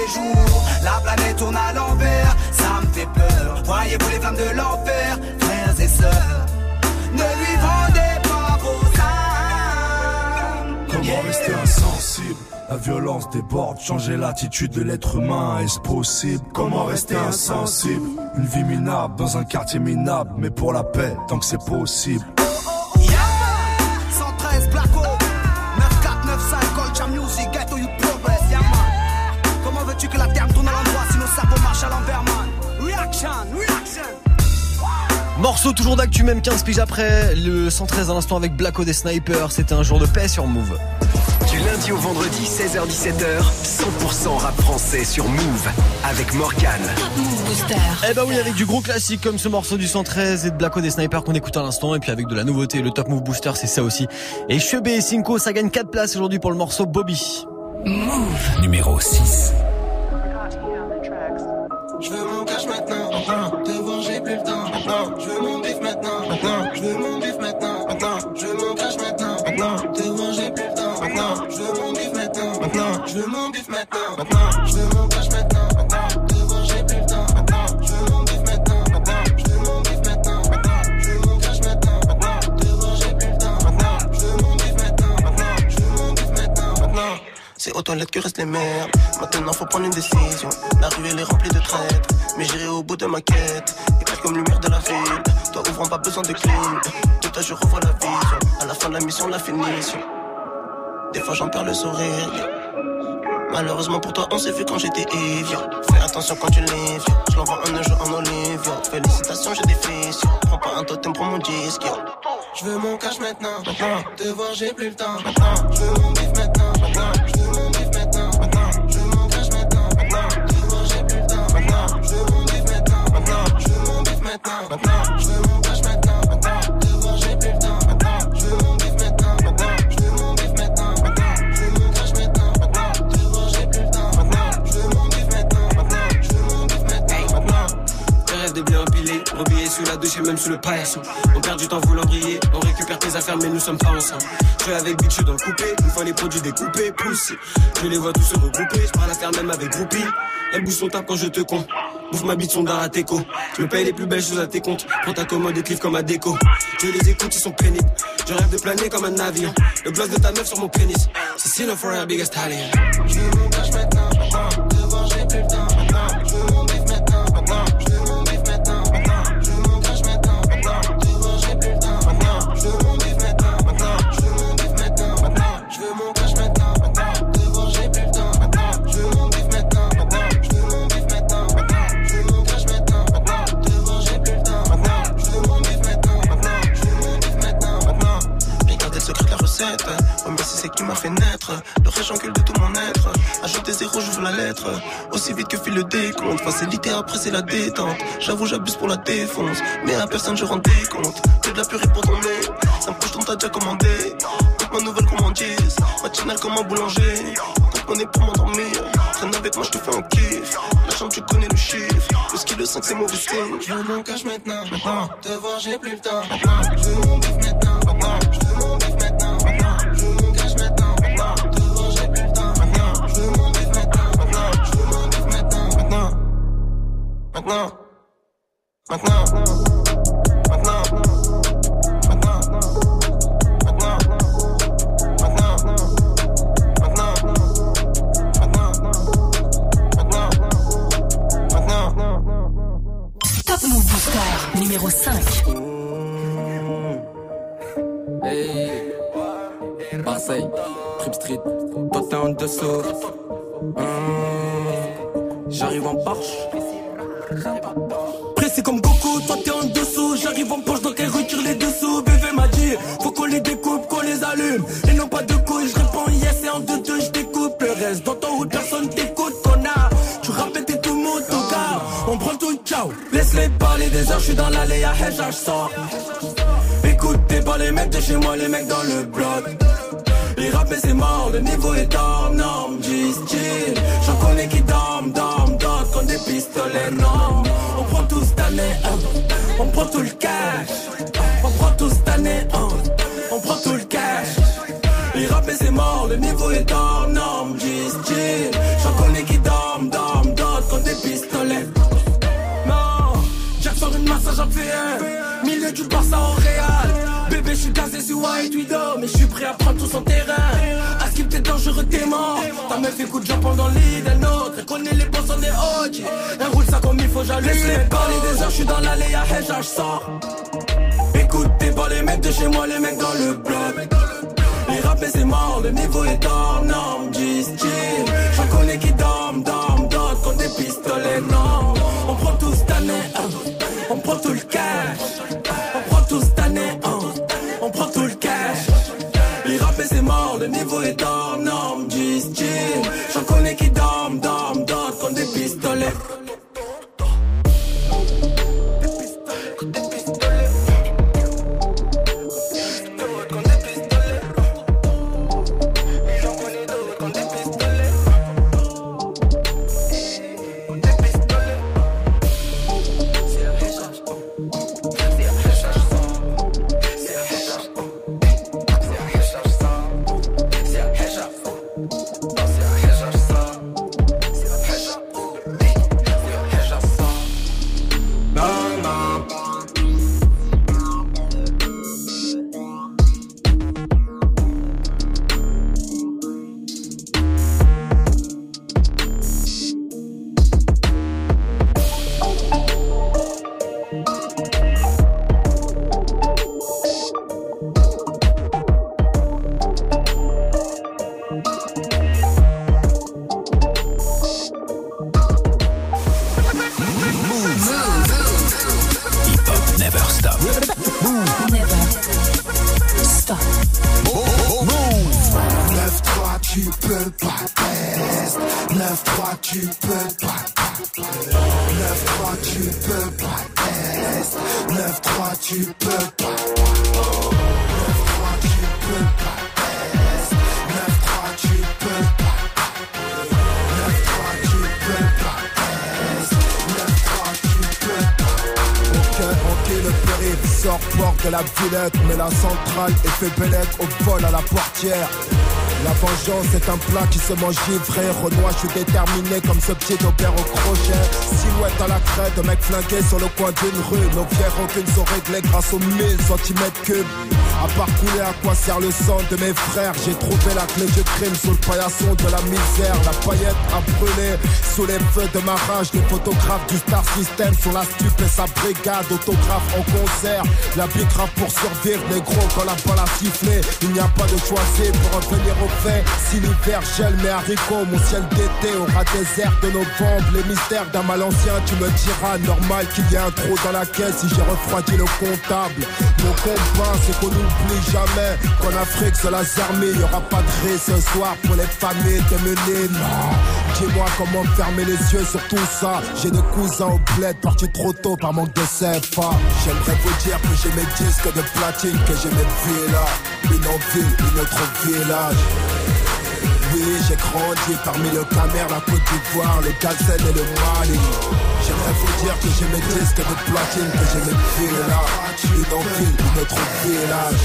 les jours. La planète tourne à l'envers, ça me fait peur. Voyez-vous les flammes de l'enfer, frères et sœurs, ne lui vendez pas vos âmes. Comment rester insensible? La violence déborde, changer l'attitude de l'être humain, est-ce possible? Comment rester insensible? Une vie minable dans un quartier minable, mais pour la paix, tant que c'est possible. Morceau toujours d'actu, même 15 piges après. Le 113 à l'instant avec Blacko des Snipers. C'était un jour de paix sur Move. Du lundi au vendredi, 16h-17h, 100% rap français sur Move avec Morgan. Move Booster. Eh bah oui, avec du gros classique comme ce morceau du 113 et de Blacko des Snipers qu'on écoute à l'instant. Et puis avec de la nouveauté, le Top Move Booster, c'est ça aussi. Et Chebé et Cinco, ça gagne 4 places aujourd'hui pour le morceau Bobby. Move. Numéro 6. Maintenant. Je veux mon bif maintenant, maintenant. Je veux mon maintenant, maintenant. Te voir, j'ai plus le temps, maintenant. Je veux mon maintenant, maintenant. Je veux mon maintenant, maintenant. Je veux mon maintenant, maintenant. Te voir, j'ai plus le temps, maintenant. Je veux mon maintenant, maintenant. Je veux mon maintenant, maintenant. C'est aux toilettes que restent les merdes. Maintenant faut prendre une décision. La rue est remplie de traîtres. Mais j'irai au bout de ma quête. Éclaire comme lumière de la ville. Toi ouvrant pas besoin de clim. Tout à je revois la vision. À la fin de la mission, la finition. Des fois j'en perds le sourire. Malheureusement pour toi, on s'est vu quand j'étais évier. Fais attention quand tu l'es Je l'envoie un jour en olive. yo. Félicitations, j'ai des fils. Prends pas un totem pour mon disque. Je veux mon cash maintenant. maintenant. Te voir, j'ai plus le temps. Maintenant. Je veux mon bif maintenant. Maintenant. Je veux mon bif maintenant. Maintenant. Je veux mon cash maintenant. Maintenant. Te voir, j'ai plus le temps. Maintenant. Je veux mon bif maintenant. Maintenant. Je veux mon bif maintenant. Maintenant. Je veux sous la douche et même sous le paillasson. On perd du temps voulant briller, on récupère tes affaires mais nous sommes pas ensemble. Je avec bitch dans le coupé, une fois les produits découpés, poussés. Je les vois tous se regrouper, je parle à faire même avec groupie. Elle bouge son tape quand je te compte. Bouffe ma bite son à tes. Je me paye les plus belles choses à tes comptes. Prends ta commode et clive comme à déco. Je les écoute, ils sont pénibles. Je rêve de planer comme un navire. Le gloss de ta meuf sur mon pénis. C'est sinon for biggest stallion. C'est qui m'a fait naître. Le reste, j'encule de tout mon être. Ajoute des zéros, j'ouvre la lettre. Aussi vite que file le décompte. Facilité, après, c'est la détente. J'avoue, j'abuse pour la défonce. Mais à personne, je rends des comptes. Que de la purée pour ton nez. Me couche, ton t'as déjà commandé. Compte ma nouvelle commandise. Matinale comme un boulanger. Compte mon nez pour m'endormir. Traîne avec moi, je te fais un kiff. La chambre, tu connais le chiffre. Le ski, le 5, c'est mauvais signe. Je mon cash maintenant. Maintenant. Devoir, j'ai plus le temps. Je veux mon bif maintenant. Maintenant. Je veux mon bif. Maintenant. Maintenant. Maintenant. Maintenant. Maintenant. Maintenant. Maintenant. Maintenant. Maintenant. Top Move Booster numéro 5. Hey, Marseille, Trip Street, toi t'es en dessous. Hum, J'arrive en Porsche. Pressé comme Goku, toi t'es en dessous. J'arrive en Porsche donc elle retire les dessous. BV m'a dit, faut qu'on les découpe, qu'on les allume. Et non pas de couilles, je réponds yes et en deux deux je découpe. Le reste dans ton route, personne t'écoute, connard. Tu rappelles t'es tout monde, ton gars. On prend tout, ciao. Laisse-les parler des heures, je suis dans l'allée à Hedge, sors. Écoutez pas les mecs de chez moi, les mecs dans le bloc. Les rappels c'est mort, le niveau est hors norme. J'en connais qui dorment, dorment, non. On prend tout cette année, on prend tout le cash. On prend tout cette année, on prend tout le cash. Les rappels c'est mort, le niveau est hors norme, G-Style. J'en connais qui dorment, dorment, d'autres comme des pistolets. Non, Jack sort une massage en fait un. Milieu du Barça au Real. Bébé, je suis casé sur White Widow, mais je suis prêt à prendre tout son terrain. T'es dangereux, t'es mort. Ta meuf écoute Jean dans le lit d'un autre. Elle connaît les boss, on est OG. Elle roule ça comme il faut, j'allume. Laisse-les parler des heures, je suis dans l'allée à Hedge, je sors. Écoutez pas les mecs de chez moi, les mecs dans le bloc. Les rappels c'est mort, le niveau est hors norme, G-Style. Tu peux pas. 9-3, tu peux pas. Test. 9-3, tu peux pas. 9-3, tu peux pas. Test. 9-3, tu peux pas. 9-3, tu peux pas. Test. 9-3, tu peux pas. Ok, ok, sors porte de la Villette, mais la centrale est fait bellec au vol à la portière. La vengeance est un plat qui se mange givré Renoir, je suis déterminé comme ce pied d'Aubert au crochet. Silhouette à la crête, mec flingué sur le coin d'une rue. Nos vieilles rancunes sont réglées grâce aux 1000 cm cubes à part couler à quoi sert le sang de mes frères? J'ai trouvé la clé du crime sous le paillasson de la misère. La paillette a brûlé sous les feux de ma rage. Les photographes du Star System sur la stupe et sa brigade Autographe en concert. La bicrave pour survivre Négro quand la balle a sifflé. Il n'y a pas de choisi pour revenir au fait. Si l'hiver gèle mes haricots Mon ciel d'été aura airs de novembre. Les mystères d'un mal ancien tu me diras Normal qu'il y ait un trou dans la caisse. Si j'ai refroidi le comptable Mon combat c'est qu'on n'oublie jamais qu'en Afrique c'est la armées, y aura pas de ce soir pour les familles démunies. Non, dis-moi comment fermer les yeux sur tout ça. J'ai des cousins au bled partis trop tôt par manque de CFA. J'aimerais vous dire que j'ai mes disques de platine, que j'ai mes villas, une en une autre village. Oui, j'ai grandi parmi le Camer, la Côte d'Ivoire, le Galsen et le Mali. J'aimerais vous dire que j'ai mes disques de platine, que j'ai mes villas, une en ville, une autre village.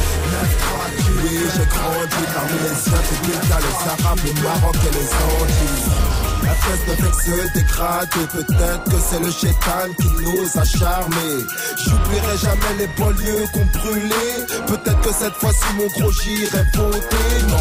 Oui, j'ai grandi parmi les scientifiques, les Arabes, les Maroc et les Antilles. La fesse fait que se dégrader, peut-être que c'est le chétan qui nous a charmés. J'oublierai jamais les banlieues qu'on brûlait. Peut-être que cette fois-ci mon gros j'irai voter. Non,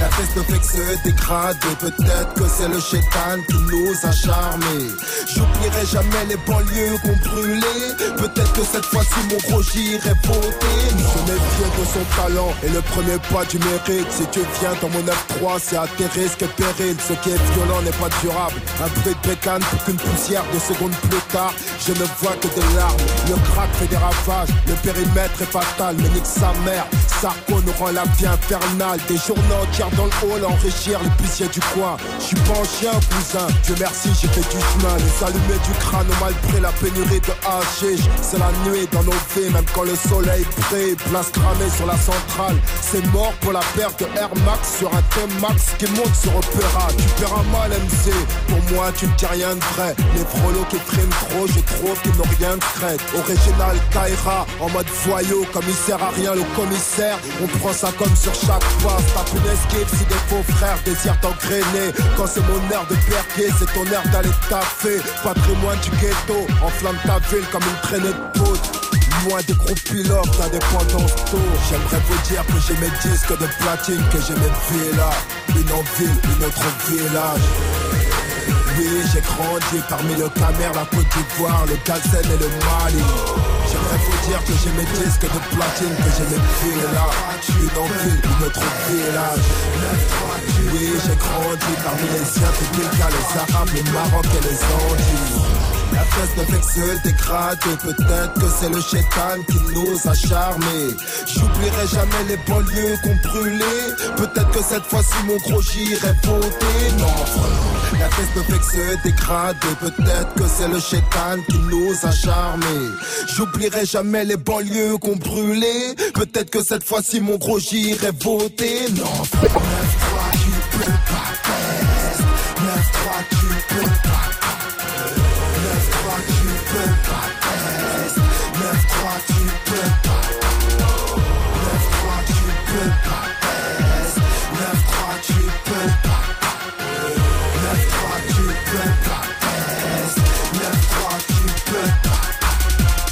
la fesse ne fait se dégrader, peut-être que c'est le chétan qui nous a charmés. J'oublierai jamais les banlieues qu'on brûlait. Peut-être que cette fois-ci mon gros j'irai voter. Je méfie de son talent et le premier pas du mérite. Si tu viens dans mon 9-3, c'est à tes risques et périls. Ce qui est violent n'est pas durable. Un bruit de bécane pour qu'une poussière de secondes plus tard, je ne vois que des larmes. Le crack fait des ravages, le périmètre est fatal, mais nique sa mère. Sarko nous rend la vie infernale. Des journaux tirent dans le hall enrichir les puissiers du coin. Je suis pas un chien, cousin. Dieu merci, j'ai fait du chemin. Les allumés du crâne ont mal la pénurie de hashish. C'est la nuit dans nos vies, même quand le soleil brille. Place cramée sur la centrale. C'est mort pour la perte de Air Max sur un T-Max qui monte sur Opéra. Tu paieras mal, MC. Pour moi, tu ne dis rien de vrai. Les frolos qui friment trop, je trouve qu'ils n'ont rien de crête. Original Kaira, en mode voyou, comme il sert à rien le commissaire. On prend ça comme sur chaque fois. Tape une esquive si des faux frères désirent t'engrainer. Quand c'est mon heure de perquer, c'est ton heure d'aller taffer. Patrimoine du ghetto, enflamme ta ville comme une traînée de poudre. Moi des gros pilotes d'indépendance tour J'aimerais vous dire que j'ai mes disques de platine Que j'ai mes villas Une en ville, une autre village Oui j'ai grandi parmi le Camer, la Côte d'Ivoire, le Galsen et le Mali. J'aimerais vous dire que j'ai mes disques de platine Que j'ai mes villas Une en ville, une autre village. Oui j'ai grandi parmi les scientifiques Les Arabes, le Maroc et les Antilles la fesse ne se dégrader Peut-être que c'est le chétan qui nous a charmés. J'oublierai jamais les banlieues qu'on brûlait. Peut-être que cette fois-ci mon gros j'irai voter Non, la fesse ne se dégrader Peut-être que c'est le chétan qui nous a charmés. J'oublierai jamais les banlieues qu'on brûlait. Peut-être que cette fois-ci mon gros j'irai voter Non, 9-3 tu peux pas test 9-3 tu peux pas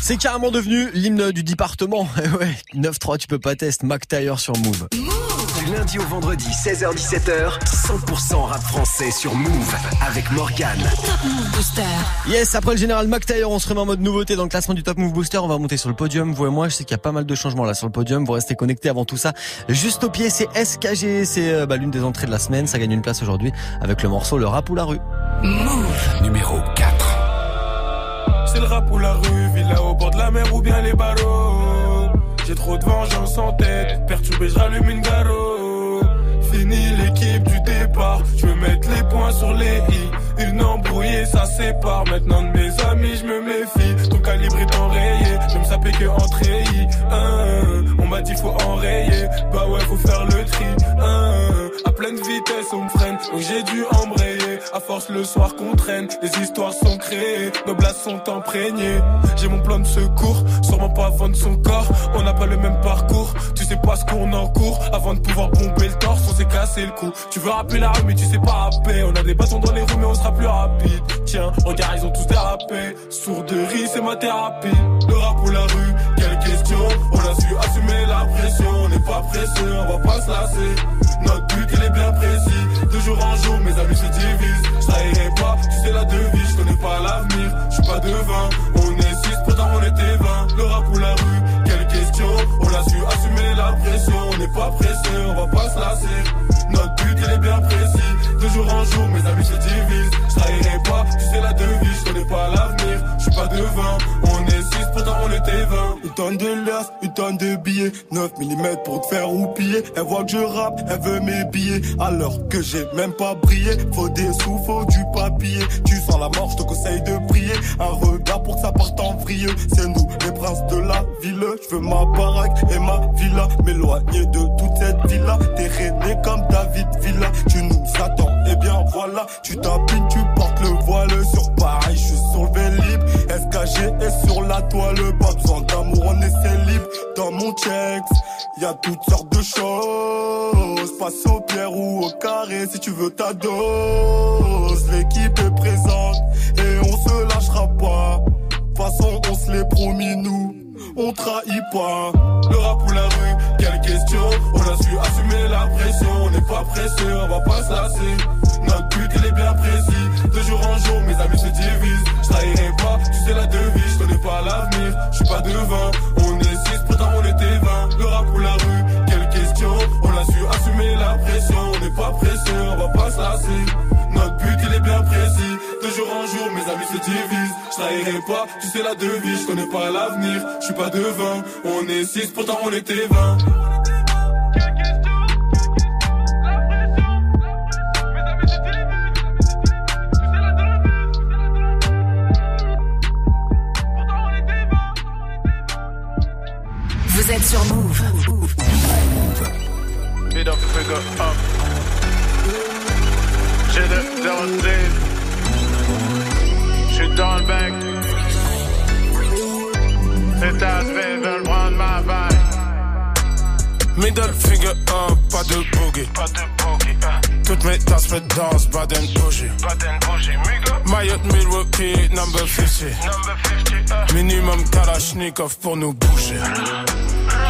C'est carrément devenu l'hymne du département. [laughs] ouais, 9-3, tu peux pas tester. Mac Taylor sur Move. Du lundi au vendredi, 16h-17h, 100% rap français sur Move avec Morgan. Yes, après le général Mac Taylor, on se remet en mode nouveauté dans le classement du Top Move Booster. On va monter sur le podium. Vous et moi, je sais qu'il y a pas mal de changements là sur le podium. Vous restez connectés avant tout ça. Juste au pied, c'est SKG. C'est euh, bah, l'une des entrées de la semaine. Ça gagne une place aujourd'hui avec le morceau Le rap ou la rue. Numéro 4. C'est le rap ou la rue, au bord de la mer ou bien les barreaux. J'ai trop de vengeance en tête, perturbé, je rallume une garo. Fini l'équipe du départ, je veux mettre les points sur les i. Une embrouillée, ça sépare. Maintenant de mes amis, je me méfie. Ton calibre est enrayé, je me sapais que en treillis. Hein, on m'a dit faut enrayer, bah ouais, faut faire le tri. Hein, à pleine vitesse, on me freine, donc j'ai dû embrayer. À force, le soir qu'on traîne. Les histoires sont créées, nos blagues sont imprégnées. J'ai mon plan de secours, sûrement pas vendre son corps. On n'a pas le même parcours, tu sais pas ce qu'on en court. Avant de pouvoir bomber le torse, on s'est cassé le cou. Tu veux rapper la rue, mais tu sais pas rapper. On a des bâtons dans les roues, mais on plus rapide. Tiens, regarde, ils ont tous dérapé. Sourderie, c'est ma thérapie. Le rap ou la rue, quelle question On a su assumer la pression, on n'est pas pressé, on va pas se lasser. Notre but, il est bien précis. De jour en jour, mes amis se divisent. Je trahirai pas, tu sais la devise, je connais pas l'avenir. Je suis pas devin, on est six, pourtant on était 20. Le rap ou la rue, quelle question On a su assumer la pression, on n'est pas pressé, on va pas se lasser. Notre but, il est bien précis. De jour en jour, mes amis se divisent. Je trahirai pas, tu sais la devise, je connais pas l'avenir. Je suis pas devin, on est six, pourtant on était 20. Une tonne de liasses, une tonne de billets. 9 mm pour te faire roupiller. Elle voit que je rappe, elle veut mes billets. Alors que j'ai même pas brillé. Faut des sous, faut du papier. Tu sens la mort, je te conseille de prier. Un regard pour que ça parte en vrilleux C'est nous, les princes de la ville. Je veux ma baraque et ma villa. M'éloigner de toute cette villa. T'es rené comme David Villa. Tu nous attends, et bien voilà Tu tapines, tu portes le voile Sur Paris, je suis sur le Vélib SKG est sur la toile. Pas besoin d'amour, on est célib. Dans mon checks, y a toutes sortes de choses. Passe au pierre ou au carré si tu veux ta dose. L'équipe est présente et on se lâchera pas on se l'est promis nous on trahit pas. Le rap ou la rue, quelle question On a su assumer la pression On n'est pas pressé, on va pas se lasser. Notre but il est bien précis. De jour en jour mes amis se divisent. Je trahirai pas, tu sais la devise Je connais pas l'avenir, je suis pas devin On est six, pourtant on était 20 Le rap ou la rue, quelle question On a su assumer la pression On n'est pas pressé, on va pas se lasser. Notre but il est bien précis De jour en jour mes amis se divisent Je trahirai pas, tu sais la devise Je connais pas l'avenir, je suis pas devin On est six, pourtant on était 20 Vous êtes sur Move. Bid up, figure up. J'ai de dans le bec. Les tasses veulent prendre ma vague. Middle finger up, pas de boogie. Pas de boogie. Toutes mes tasses me dansent, Baden bougie. Baden bougie. Mayotte, Milwaukee, number 50. Number 50. uh. Minimum Kalashnikov pour nous bouger.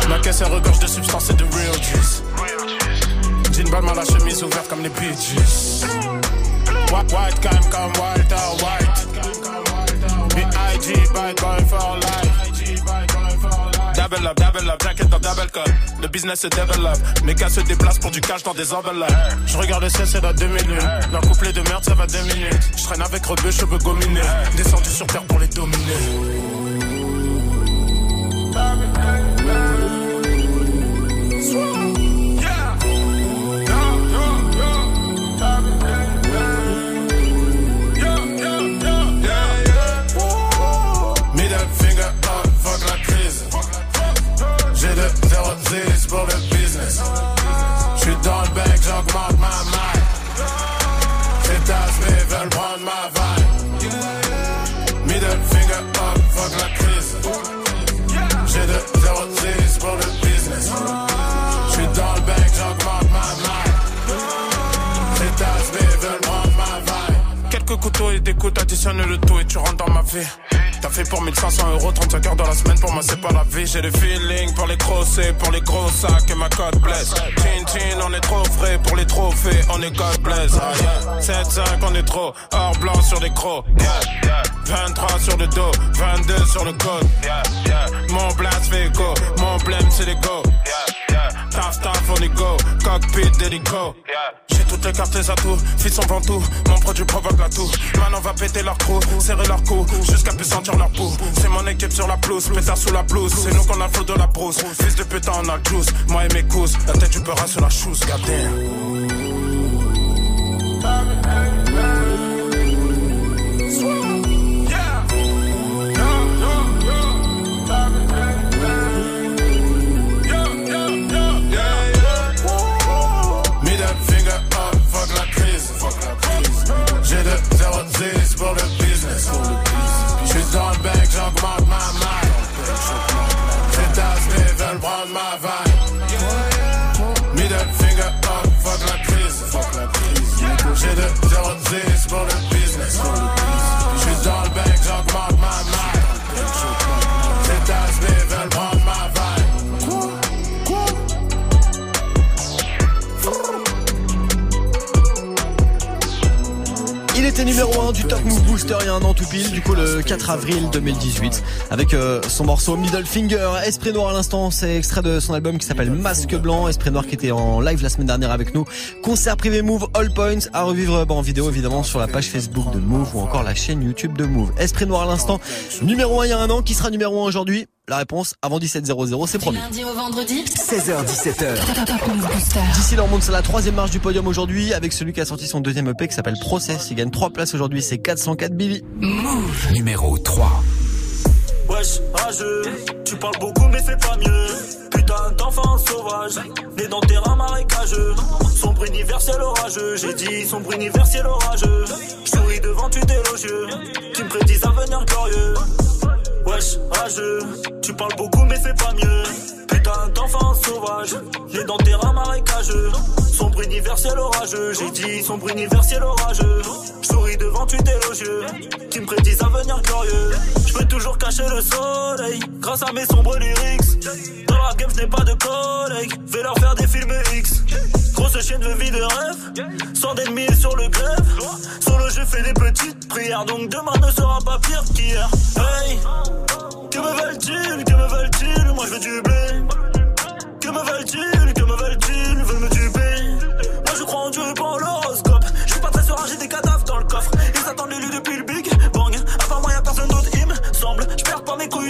Ma caisse elle regorge de substances et de real juice. Jean Balmain, la chemise ouverte comme les Gees. White, white cam comme Walter White. B.I.G. bad boy for life. Double up, double up, jacket dans double cut. Le business se développe. Mes gars se déplacent pour du cash dans des enveloppes. Je regarde le ciel, c'est dans deux minutes. Leur couplet de merde, ça va deux minutes. Je traîne avec rebeu, cheveux gominés. Descendu sur terre pour les dominer. 0 10 pour le business. J'suis dans le bec, j'augmente ma maille. Ces tasses veulent prendre ma vibe. Middle finger up, fuck la crise. J'ai de 0 10 pour le business. J'suis dans le bec, j'augmente ma maille. Ces tasses veulent prendre ma vibe. Quelques couteaux et des coups, additionne le tout et tu rentres dans ma vie. T'as fait pour 1500 euros, 35 heures dans la semaine, pour moi c'est pas la vie. J'ai le feeling pour les grosses pour les gros sacs et ma code blesse. Chin chin, on est trop frais pour les trophées, on est God bless. Ah, yeah. 7-5, on est trop or blanc sur les crocs. Yeah. 23 sur le dos, 22 sur le code. Mon blast fait go, mon blême c'est les go. Taf taf on est go, cockpit d'hélico. J'ai toutes les cartes des atouts, fils on vend tout, mon produit provoque la toux. Maintenant on va péter leur trou, serrer leur cou, jusqu'à plus sentir leur peau. C'est mon équipe sur la pelouse, pétard sous la blouse. C'est nous qu'on a le de la brousse. Fils de putain on a le juice, moi et mes cousses. La tête du beurre sur la chouse, goddamn. De 0-10 pour le était numéro 1 du Top Move Booster il y a un an tout pile, du coup le 4 avril 2018, avec euh, son morceau Middle Finger. Esprit Noir à l'instant, c'est extrait de son album qui s'appelle Masque Blanc. Esprit Noir qui était en live la semaine dernière avec nous. Concert privé Move All Points à revivre bah, en vidéo évidemment sur la page Facebook de Move ou encore la chaîne YouTube de Move. Esprit Noir à l'instant, numéro 1 il y a un an, qui sera numéro 1 aujourd'hui? La réponse avant 17.00, c'est promis. Lundi au vendredi 16h17h. Top Move Booster. D'ici là, on monte sur la troisième marche du podium aujourd'hui avec celui qui a sorti son deuxième EP qui s'appelle Process. Il gagne trois places aujourd'hui, c'est 404 Billy. Move. Numéro 3. Wesh, rageux, tu parles beaucoup mais fais pas mieux. Putain d'enfant sauvage, né dans terrain marécageux. Sombre universel orageux, j'ai dit sombre universel orageux. Souris devant tu d'élogieux, qui me prédisent un avenir glorieux. Wesh, rageux, tu parles beaucoup mais fais pas mieux. Putain d'enfant sauvage, né dans terrain marécageux. Sombre universel orageux, j'ai dit sombre universel orageux. Souris devant tu d'élogieux, qui me prédisent un avenir glorieux. Je peux toujours cacher le soleil, grâce à mes sombres lyrics. Dans la game, je n'ai pas de collègues, vais leur faire des films X. Grosse chienne de vie de rêve, sans d'ennemis sur le grève. Solo, je fais des petites prières, donc demain ne sera pas pire qu'hier. Hey, que me veulent-ils, que me veulent-ils? Moi je veux du blé. Que me veulent-ils, que me veulent-ils? Veulent me tuer. Moi je crois en Dieu et pas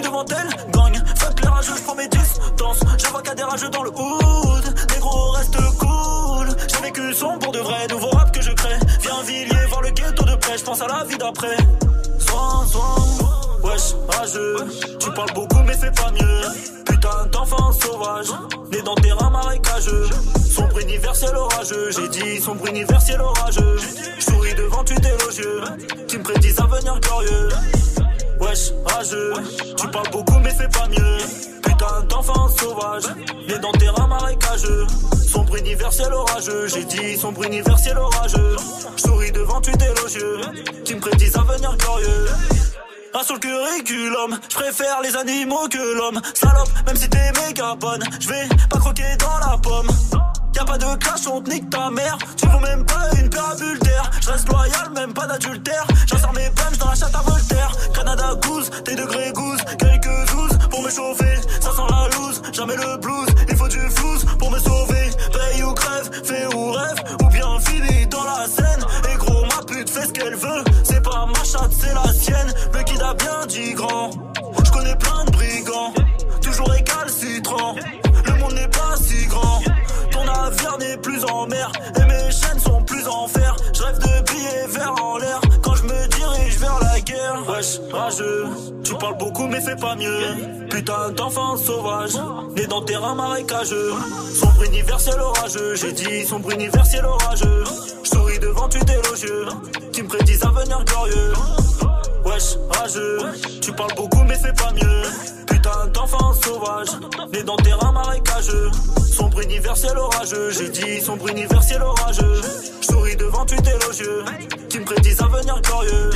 devant elle, gagne. Fuck les rageux, je prends mes distances. Je vois a des rageux dans le hood. Négro reste cool. J'ai vécu son pour de vrai, nouveau rap que je crée. Viens Villiers voir le ghetto de près, je pense à la vie d'après. Soin, soin. Wesh, rageux, tu parles beaucoup mais fais pas mieux. Putain d'enfant sauvage, né dans terrain marécageux. Sombre universel orageux, j'ai dit sombre universel orageux. Je souris devant tu d'élogieux, qui me prédisent un avenir glorieux. Wesh, rageux, tu parles beaucoup mais fais pas mieux. Putain d'enfant sauvage, né dans terrain marécageux. Sombre universel orageux, j'ai dit sombre universel orageux. Souris devant tu d'élogieux, qui me prédisent un avenir glorieux. Un sur le curriculum, je préfère les animaux que l'homme. Salope, même si t'es méga bonne, je vais pas croquer dans la pomme. Y'a pas de clash, on te nique ta mère. Tu vaux même pas une parabule d'air. Je reste loyal, même pas d'adultère. J'insère mes punch dans la chatte à Voltaire. Canada Goose, tes degrés goose. Quelques douze pour me chauffer. Ça sent la loose, jamais le blues. Il faut du flouze pour me sauver. Paye ou crève, fais ou rêve. Ou bien fini dans la scène. Et gros, ma pute fait ce qu'elle veut. C'est pas ma chatte, c'est la sienne. Le kid a bien dit grand. Je connais plein de brigands. Toujours récalcitrant. Le monde n'est pas si grand. Navire n'est plus en mer et mes chaînes sont plus en fer. Je rêve de billets verts en l'air quand je me dirige vers la guerre. Wesh, rageux, tu parles beaucoup mais fais pas mieux. Putain d'enfant sauvage, né dans terrain marécageux. Sombre universel orageux, j'ai dit sombre universel orageux. Je souris devant tu d'élogieux, qui me prédisent un avenir glorieux. Wesh, rageux, tu parles beaucoup mais fais pas mieux. Putain d'enfant sauvage, né dans terrain marécageux. Sombre universel orageux, j'ai dit sombre universel orageux. Je souris devant tu d'élogieux, qui me prédisent un avenir glorieux.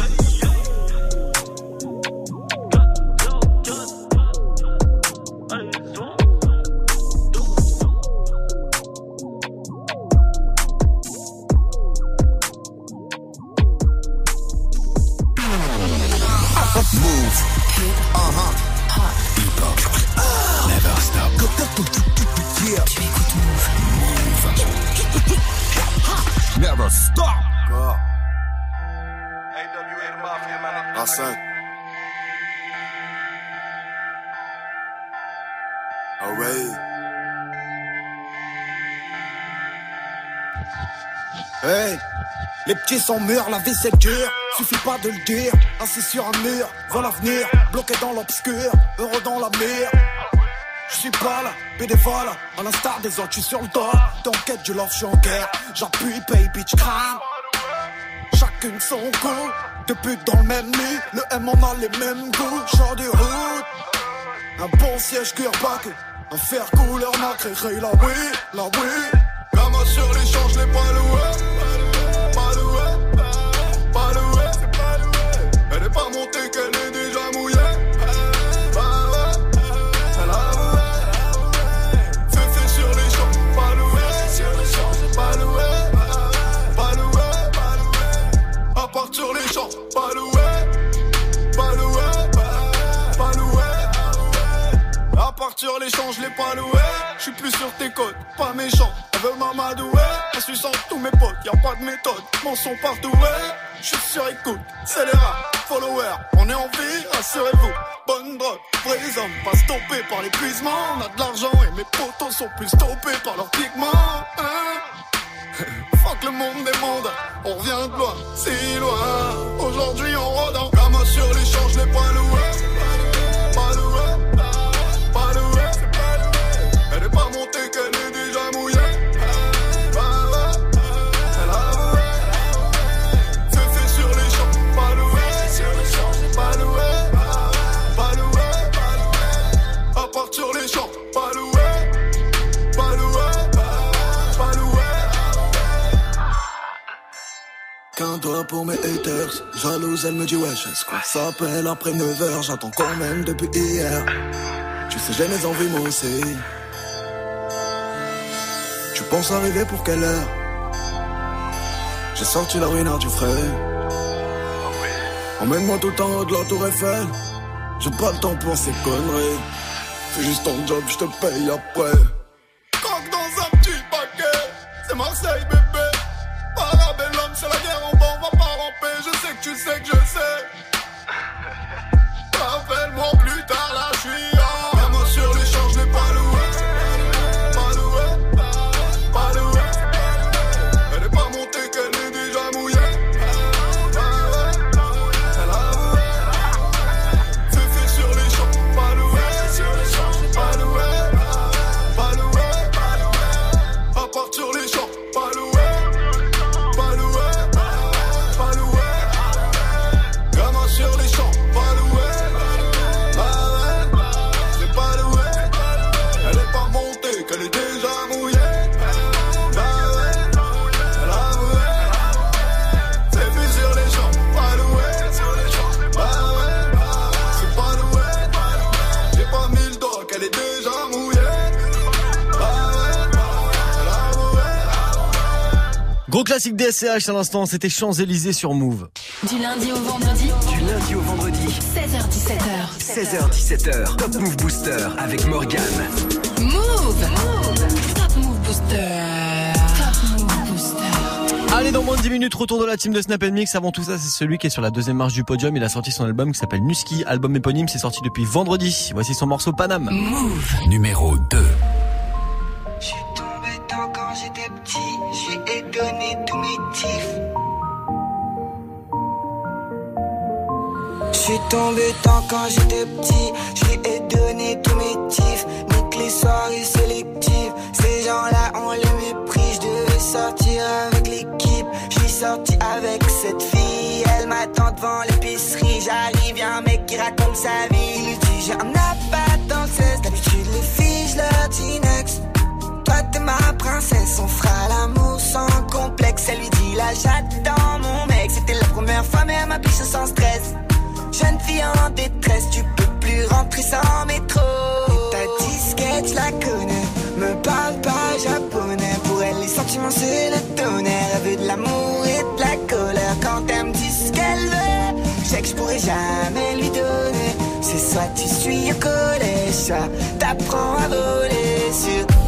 Move. Uh huh. Hip hop. Never stop. Yeah. Tu écoutes Move. Never stop. Hassan. Alright. Hey, les petits sont mûrs, la vie c'est dur. Suffit pas de le dire. Assis sur un mur, voit l'avenir. Bloqué dans l'obscur, heureux dans la mire. Je suis pas là, bénévole. À l'instar des autres, je suis sur le dos. T'enquête du love, je suis en guerre. J'appuie, pay, bitch, crame. Chacune son. Deux putes dans le même lit. Le M on a les mêmes goûts. Genre de route. Un bon siège cuir baqué. Un fer couleur nacré. La oui, la oui je l'ai pas loué. Pas loué, pas loué. Elle est pas montée qu'elle est déjà mouillée. Pas loué, pas loué, pas loué. À part sur les champs, pas loué. pas loué, pas loué. À partir l'échange, je l'ai pas loué. Je suis plus sur tes côtes, pas méchant. Elle veut m'amadouer. En suçant tous mes potes, y a pas de méthode. Mon son partout, ouais. Je suis sur écoute, c'est les rats, followers. On est en vie, rassurez-vous. Bonne drogue, vrais hommes, pas stoppés par l'épuisement. On a de l'argent et mes potos sont plus stoppés par leurs pigments. Hein [laughs] Fuck le monde des mondes, on revient de loin, si loin. Aujourd'hui on rôde en gamin sur les champs, je Pour mes haters, jalouse elle me dit wesh est-ce qu'on s'appelle après 9h, j'attends quand même depuis hier. Tu sais j'ai mes envies moi aussi. Tu penses arriver pour quelle heure? J'ai sorti la ruinard du frais. Emmène-moi tout en haut de la tour Eiffel. J'ai pas le temps pour ces conneries. Fais juste ton job, je te paye après À l'instant, c'était Champs-Élysées sur Move. Du lundi au vendredi. Du lundi au vendredi, 16h17h. 16h17h, Top Move Booster avec Morgane. Move. Top Move Booster. Top Move Booster. Allez, dans moins de 10 minutes, retour de la team de Snap Mix. Avant tout ça, c'est celui qui est sur la deuxième marche du podium. Il a sorti son album qui s'appelle Nuski, album éponyme, c'est sorti depuis vendredi. Voici son morceau Paname. Move. Numéro 2. J'suis tombé tant quand j'étais petit, tifs. J'suis tombé tant quand j'étais petit, j'lui ai donné tous mes tifs. Nique les soirées sélectives, ces gens-là ont le mépris. J'devais sortir avec l'équipe, j'suis sorti avec cette fille. Elle m'attend devant l'épicerie, j'arrive, y'a un mec qui raconte sa vie. Il dit j'ai un appart dans le 16, d'habitude les filles j'leur dis next. Toi t'es ma princesse, on fera l'amour sans complexe. Elle lui dit là j'attends mon mec. C'était la première fois mais elle m'a piché sans stress. Jeune fille en détresse, tu peux plus rentrer sans métro. Et ta disquette, je la connais. Me parle pas japonais. Pour elle, les sentiments c'est le tonnerre. Elle veut de l'amour et de la colère. Quand elle me dit ce qu'elle veut, je sais que je pourrais jamais lui donner. C'est soit tu suis au collège, soit t'apprends à voler sur.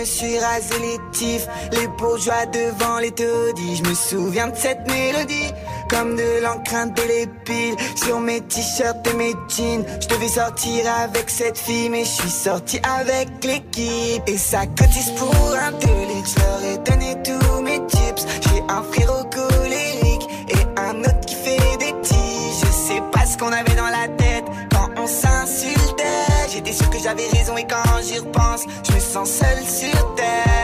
Me suis rasé les tifs. Les bourgeois devant les taudis, je me souviens de cette mélodie. Comme de de l'épile sur mes t-shirts et mes jeans. Je devais sortir avec cette fille, mais je suis sorti avec l'équipe. Et ça cotise pour un litre, je leur ai donné tous mes tips. J'ai un frérot colérique et un autre qui fait des petits. Je sais pas ce qu'on avait dans la tête J'étais sûr que j'avais raison et quand j'y repense, je me sens seul sur terre.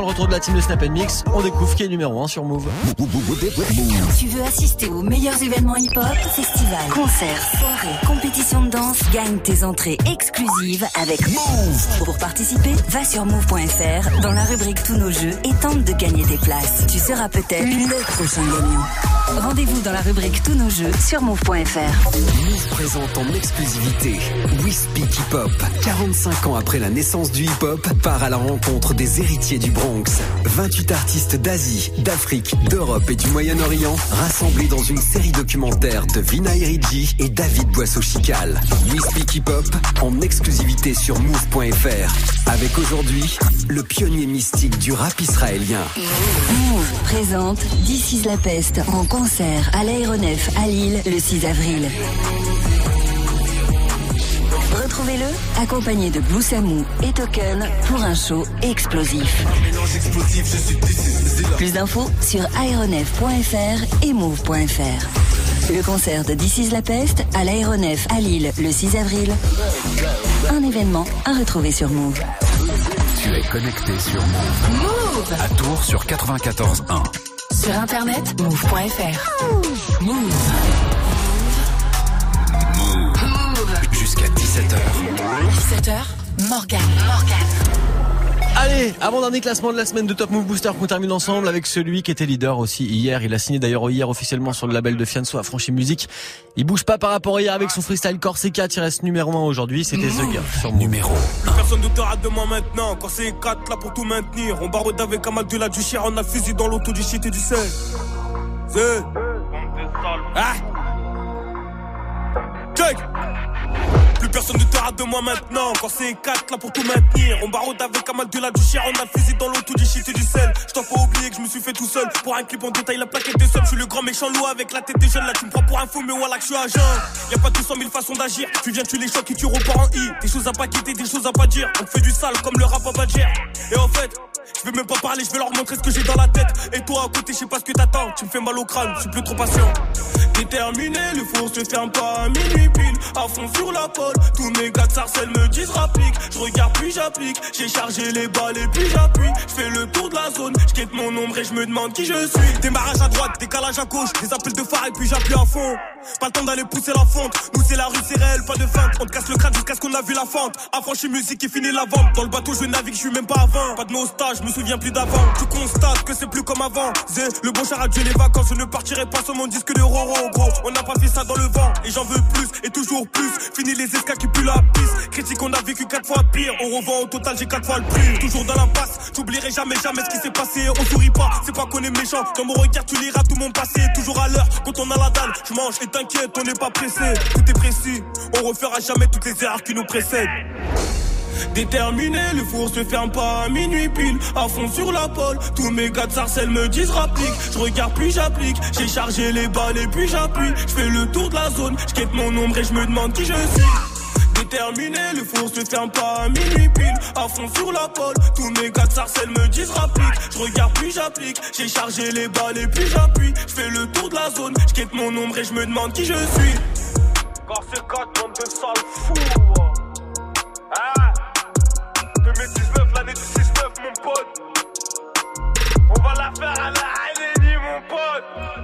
Le retour de la team de Snap Mix. On découvre qui est numéro 1 sur Move. Tu veux assister aux meilleurs événements hip-hop, festivals, concerts, soirées, compétitions de danse, gagne tes entrées exclusives avec Move. Pour participer, va sur move.fr dans la rubrique Tous nos jeux et tente de gagner tes places. Tu seras peut-être le prochain gagnant. Rendez-vous dans la rubrique Tous nos jeux sur move.fr. Move présente en exclusivité We Speak Hip Hop. 45 ans après la naissance du hip hop, part à la rencontre des héritiers du Bronx. 28 artistes d'Asie, d'Afrique, d'Europe et du Moyen-Orient rassemblés dans une série documentaire de Vina Eridji et David Boisseau-Chical. We Speak Hip Hop en exclusivité sur move.fr. Avec aujourd'hui le pionnier mystique du rap israélien. Move présente This is la peste en concert à l'aéronef à Lille le 6 avril. Retrouvez-le accompagné de Blue et Token pour un show explosif. Plus d'infos sur aéronef.fr et move.fr. Le concert de This is la peste à l'aéronef à Lille le 6 avril. Un événement à retrouver sur Move. Tu es connecté sur Move. Move À Tours sur 94.1. Sur internet, move.fr. Move. Jusqu'à 17h. 17h, Morgan. Morgan. Allez, avant-dernier classement de la semaine de Top Move Booster qu'on termine ensemble avec celui qui était leader aussi hier. Il a signé d'ailleurs hier officiellement sur le label de Fianso à Franchi Musique. Il bouge pas par rapport à hier avec son freestyle Corsica qui reste numéro 1 aujourd'hui. C'était The Girl sur. Numéro Plus personne ne te rate de moi maintenant. Quand c'est 4 là pour tout maintenir. On barode avec un mal de la du chien. On a fusil dans l'auto du shit et du sel. C'est. Ah! Check! Personne ne te rate de moi maintenant. Quand c'est 4 là pour tout maintenir. On barode avec un mal de la du chien. On a fusil dans l'auto du shit et du sel. Je t'en pas oublier que je me suis fait tout seul. Pour un clip en détail, la plaquette des sommes. Je suis le grand méchant loup avec la tête des jeunes. Là, tu me prends pour un fou, mais voilà que je suis à jeun. Y'a pas 200 000 façons d'agir. Tu viens, tu les chocs et tu repars en I. Des choses à pas quitter, des choses à pas dire. On te fait du sale comme le rap à Badger. Et en fait, je vais même pas parler, je vais leur montrer ce que j'ai dans la tête. Et toi à côté, je sais pas ce que t'attends. Tu me fais mal au crâne, je suis plus trop patient. Déterminé, le four se ferme pas à minuit pile. À fond sur la pole, tous mes gars de sarcelles me disent rapplique. Je regarde puis j'applique, j'ai chargé les balles et puis j'appuie. Je fais le tour de la zone, je quitte mon ombre et je me demande qui je suis. Démarrage à droite, décalage à gauche, des appels de phare et puis j'appuie à fond. Pas le temps d'aller pousser la fonte, nous c'est la rue, c'est réel, pas de feinte. On te casse le crâne jusqu'à ce qu'on a vu la fente. Affranchi musique et fini la vente. Dans le bateau, je navigue, je suis même pas avant. Pas de nostalgie, je me souviens plus d'avant. Tu constates que c'est plus comme avant. Zé, le bon char a tué les vacances, je ne partirai pas sur mon disque de Roro, gros. On n'a pas fait ça dans le vent, et j'en veux plus, et toujours plus. Fini les escas qui puent la piste. Critique, on a vécu quatre fois pire. On revend au total, j'ai quatre fois le prix. Toujours dans l'impasse, j'oublierai jamais, jamais ce qui s'est passé. On sourit pas, c'est pas qu'on est méchant. Dans mon regard, tu liras tout mon passé. Toujours à l'heure, quand on a la dalle, je mange et t'inquiète, on n'est pas pressé. Tout est précis, on refera jamais toutes les erreurs qui nous précèdent. Déterminé, le four se ferme pas à minuit pile. À fond sur la pole, tous mes gars de sarcelles me disent rapplique. Je regarde puis j'applique, j'ai chargé les balles et puis j'appuie. Je fais le tour de la zone, je mon ombre et je me demande qui je suis. Déterminé, le four se ferme pas à minuit pile. À fond sur la pole, tous mes gars de sarcelles me disent rapplique. Je regarde puis j'applique, j'ai chargé les balles et puis j'appuie. Je fais le tour de la zone, je quitte mon ombre et je me demande qui je suis. Car c'est 4 monde de sale fou. Ah 2019, l'année du 6-9, mon pote. On va la faire à la LNI, mon pote.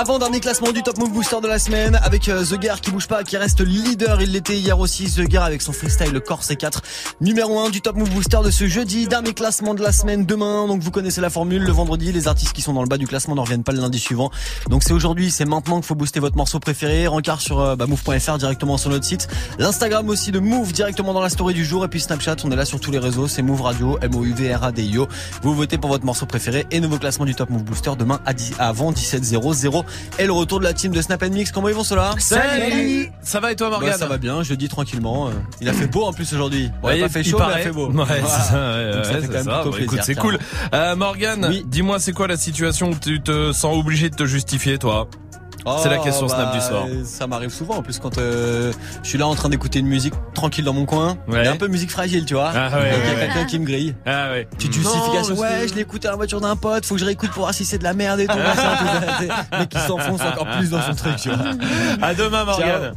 Avant-dernier classement du Top Move Booster de la semaine avec euh, The Gear qui bouge pas, qui reste leader. Il l'était hier aussi, The Gear avec son freestyle Corse C4. Numéro 1 du Top Move Booster de ce jeudi. Dernier classement de la semaine demain. Donc vous connaissez la formule. Le vendredi, les artistes qui sont dans le bas du classement ne reviennent pas le lundi suivant. Donc c'est aujourd'hui, c'est maintenant qu'il faut booster votre morceau préféré. Rencard sur euh, bah, move.fr directement sur notre site. L'Instagram aussi de Move directement dans la story du jour. Et puis Snapchat, on est là sur tous les réseaux. C'est Move Radio, M-O-U-V-R-A-D-I-O. Vous votez pour votre morceau préféré et nouveau classement du Top Move Booster demain à 10, avant 17h00. Et le retour de la team de Snap Mix. Comment ils vont cela Salut Ça va et toi Morgane? Bah, Ça va bien, je dis tranquillement. Euh, Il a fait beau en plus aujourd'hui. Bon, Ouais, il a pas fait il chaud, mais il paraît. a fait beau. Ouais, Voilà. c'est ça, ouais, Donc ça ouais, fait quand même ça. plutôt Bah, plaisir, écoute, c'est cool. Euh, Morgane, dis-moi, c'est quoi la situation où tu te sens obligé de te justifier, toi? C'est la Oh, question bah, snap du soir. Ça m'arrive souvent en plus quand euh, je suis là en train d'écouter une musique tranquille dans mon coin. Ouais. Il y a un peu musique fragile, tu vois. Ah ouais, Et qu'il y a quelqu'un ouais. qui me grille. Ah ouais. Petite Non, justification. Ouais, je l'ai écouté à la voiture d'un pote. Faut que je réécoute pour voir si c'est de la merde et tout. Mais qui s'enfonce encore plus dans son truc, tu vois. À demain, Morgane.